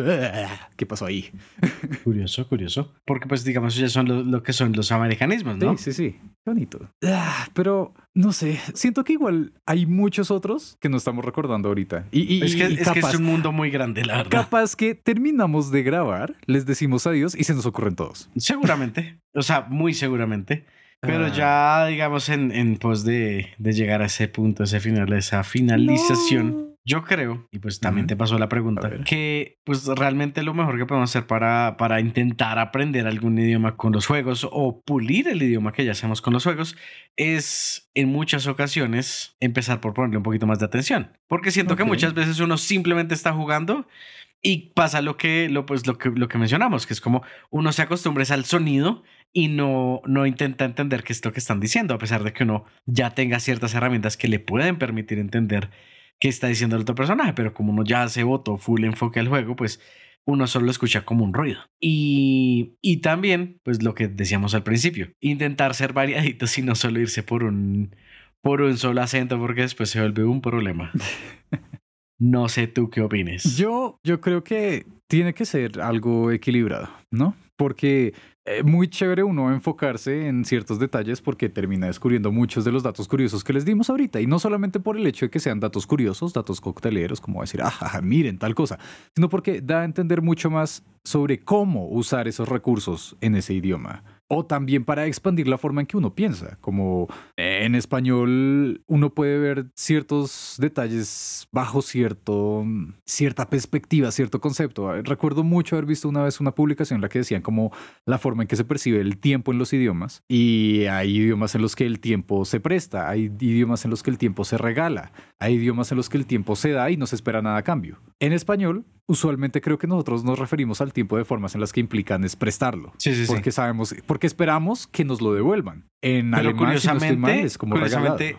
¿qué pasó ahí? Curioso, curioso. Porque, pues, digamos, ya son lo, que son los americanismos, ¿no? Sí, sí, sí. Bonito. Ah, pero, no sé, siento que igual hay muchos otros que no estamos recordando ahorita. Y, es, que, es, que es un mundo muy grande, la verdad. Capaz que terminamos de grabar, les decimos adiós y se nos ocurren todos. Seguramente. O sea, muy seguramente. Pero ah. ya, digamos, en, en pos de, de, llegar a ese punto, ese final, esa finalización, yo creo, y pues también te pasó la pregunta, que pues realmente lo mejor que podemos hacer para, para intentar aprender algún idioma con los juegos o pulir el idioma que ya hacemos con los juegos es en muchas ocasiones empezar por ponerle un poquito más de atención. Porque siento que muchas veces uno simplemente está jugando y pasa lo que, lo, pues, lo que, lo que mencionamos, que es como uno se acostumbra al sonido y no, no intenta entender qué es lo que están diciendo, a pesar de que uno ya tenga ciertas herramientas que le pueden permitir entender qué está diciendo el otro personaje, pero como uno ya se votó full enfoque al juego, pues uno solo lo escucha como un ruido. Y, y también, pues lo que decíamos al principio, intentar ser variaditos y no solo irse por un, por un solo acento, porque después se vuelve un problema. No sé tú qué opines. Yo, yo creo que tiene que ser algo equilibrado, ¿no? Porque eh, muy chévere uno enfocarse en ciertos detalles porque termina descubriendo muchos de los datos curiosos que les dimos ahorita. Y no solamente por el hecho de que sean datos curiosos, datos cocteleros, como decir, ah, miren tal cosa, sino porque da a entender mucho más sobre cómo usar esos recursos en ese idioma o también para expandir la forma en que uno piensa, como en español uno puede ver ciertos detalles bajo cierto, cierta perspectiva, cierto concepto. Recuerdo mucho haber visto una vez una publicación en la que decían como la forma en que se percibe el tiempo en los idiomas y hay idiomas en los que el tiempo se presta, hay idiomas en los que el tiempo se regala, hay idiomas en los que el tiempo se da y no se espera nada a cambio. En español usualmente creo que nosotros nos referimos al tiempo de formas en las que implican es prestarlo. Sí, sí, porque sabemos, porque esperamos que nos lo devuelvan. En pero alemán, curiosamente, es como curiosamente,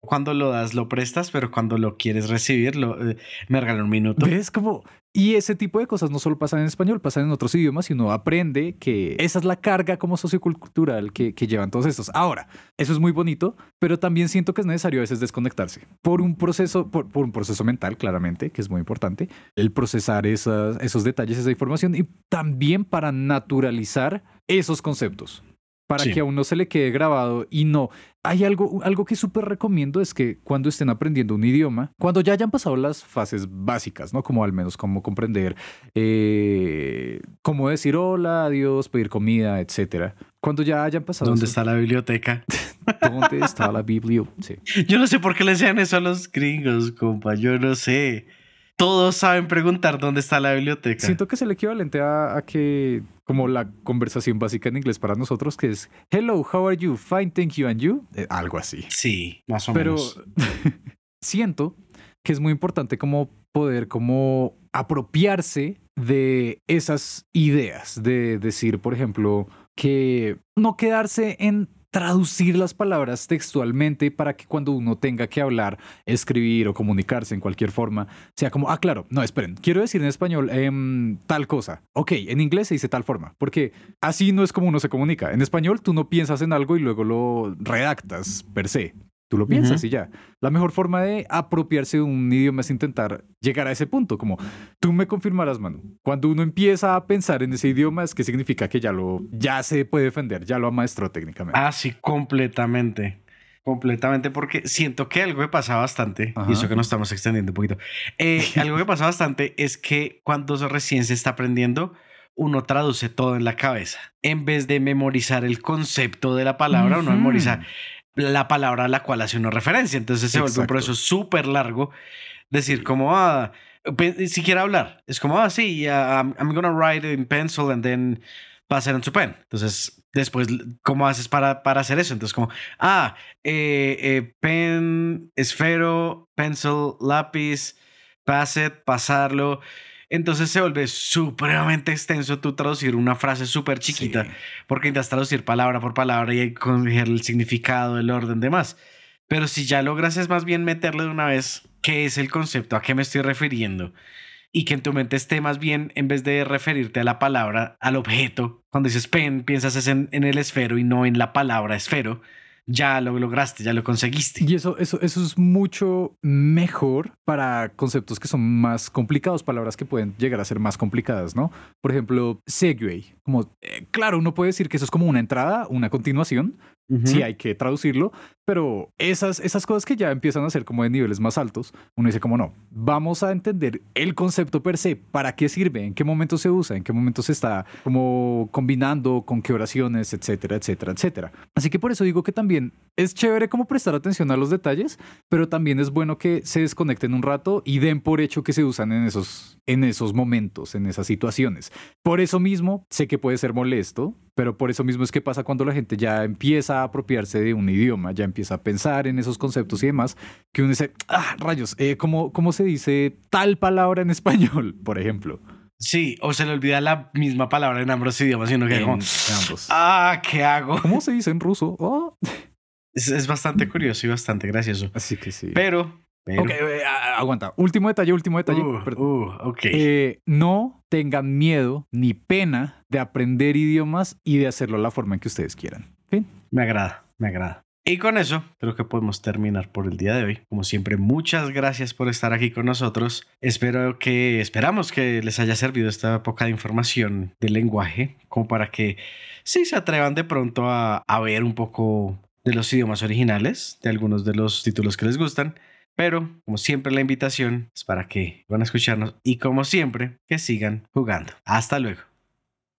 cuando lo das lo prestas, pero cuando lo quieres recibir, lo, eh, me regala un minuto. Es como, y ese tipo de cosas no solo pasan en español, pasan en otros idiomas y uno aprende que esa es la carga como sociocultural que, que llevan todos estos. Ahora, eso es muy bonito, pero también siento que es necesario a veces desconectarse por un proceso, por, un proceso mental, claramente, que es muy importante, el procesar esas, esos detalles, esa información y también para naturalizar esos conceptos para que a uno se le quede grabado y no. Hay algo, algo que súper recomiendo es que cuando estén aprendiendo un idioma, cuando ya hayan pasado las fases básicas, ¿no? Como al menos cómo comprender, eh, cómo decir hola, adiós, pedir comida, etcétera. Cuando ya hayan pasado. ¿Dónde está la biblioteca? ¿Dónde está la biblioteca? Yo no sé por qué le decían eso a los gringos, compa. Yo no sé todos saben preguntar dónde está la biblioteca. Siento que es el equivalente a, que, como la conversación básica en inglés para nosotros, que es Hello, how are you? Fine, thank you, and you. Eh, algo así. Sí, más o menos. Pero siento que es muy importante como poder como apropiarse de esas ideas, de decir, por ejemplo, que no quedarse en traducir las palabras textualmente para que cuando uno tenga que hablar, escribir o comunicarse en cualquier forma, sea como, ah, claro, no, esperen, quiero decir en español em, tal cosa. Ok, en inglés se dice tal forma, porque así no es como uno se comunica. En español tú no piensas en algo y luego lo redactas per se. Tú lo piensas y ya. La mejor forma de apropiarse de un idioma es intentar llegar a ese punto, como tú me confirmarás, Manu. Cuando uno empieza a pensar en ese idioma es que significa que ya lo ya se puede defender, ya lo amaestró técnicamente. Ah, sí, completamente. Completamente, porque siento que algo que pasa bastante, y eso que nos estamos extendiendo un poquito, eh, algo que pasa bastante es que cuando recién se está aprendiendo, uno traduce todo en la cabeza. En vez de memorizar el concepto de la palabra, uno memoriza la palabra a la cual hace una referencia. Entonces se vuelve un proceso súper largo. Decir como, ah, siquiera hablar. Es como, ah, sí, I'm, I'm gonna write in pencil and then pass it on to pen. Entonces, después, ¿cómo haces para, para hacer eso? Entonces, como, ah, eh, eh, pen, esfero, pencil, lápiz, pass it, pasarlo. Entonces se vuelve supremamente extenso tú traducir una frase súper chiquita porque intentas traducir palabra por palabra y coger el significado, el orden, demás. Pero si ya logras es más bien meterle de una vez qué es el concepto, a qué me estoy refiriendo y que en tu mente esté más bien, en vez de referirte a la palabra, al objeto. Cuando dices pen, piensas en, en el esfero y no en la palabra esfero ya lo lograste, ya lo conseguiste. Y eso, eso, eso es mucho mejor para conceptos que son más complicados, palabras que pueden llegar a ser más complicadas, ¿no? Por ejemplo, segue. Como, eh, claro, uno puede decir que eso es como una entrada, una continuación, si hay que traducirlo, pero esas, esas cosas que ya empiezan a ser como de niveles más altos, uno dice como no, vamos a entender el concepto per se, para qué sirve, en qué momento se usa, en qué momento se está como combinando, con qué oraciones, etcétera, etcétera, etcétera. Así que por eso digo que también es chévere como prestar atención a los detalles, pero también es bueno que se desconecten un rato y den por hecho que se usan en esos, en esos momentos, en esas situaciones. Por eso mismo, sé que puede ser molesto, pero por eso mismo es que pasa cuando la gente ya empieza a apropiarse de un idioma, ya empieza a pensar en esos conceptos y demás, que uno dice, ah, rayos, eh, ¿cómo, ¿cómo se dice tal palabra en español, por ejemplo? Sí, o se le olvida la misma palabra en ambos idiomas, sino que en, ambos. Ah, ¿qué hago? ¿Cómo se dice en ruso? Oh. Es, bastante curioso y bastante gracioso. Así que sí. Pero. Ok, eh, aguanta. Último detalle, último detalle. Uh, uh. Eh, no tengan miedo ni pena de aprender idiomas y de hacerlo la forma en que ustedes quieran. ¿Fin? Me agrada, me agrada. Y con eso creo que podemos terminar por el día de hoy. Como siempre, muchas gracias por estar aquí con nosotros. Espero que, esperamos que les haya servido esta poca de información del lenguaje, como para que sí se atrevan de pronto a, a ver un poco de los idiomas originales, de algunos de los títulos que les gustan pero, como siempre, la invitación es para que van a escucharnos y, como siempre, que sigan jugando. Hasta luego.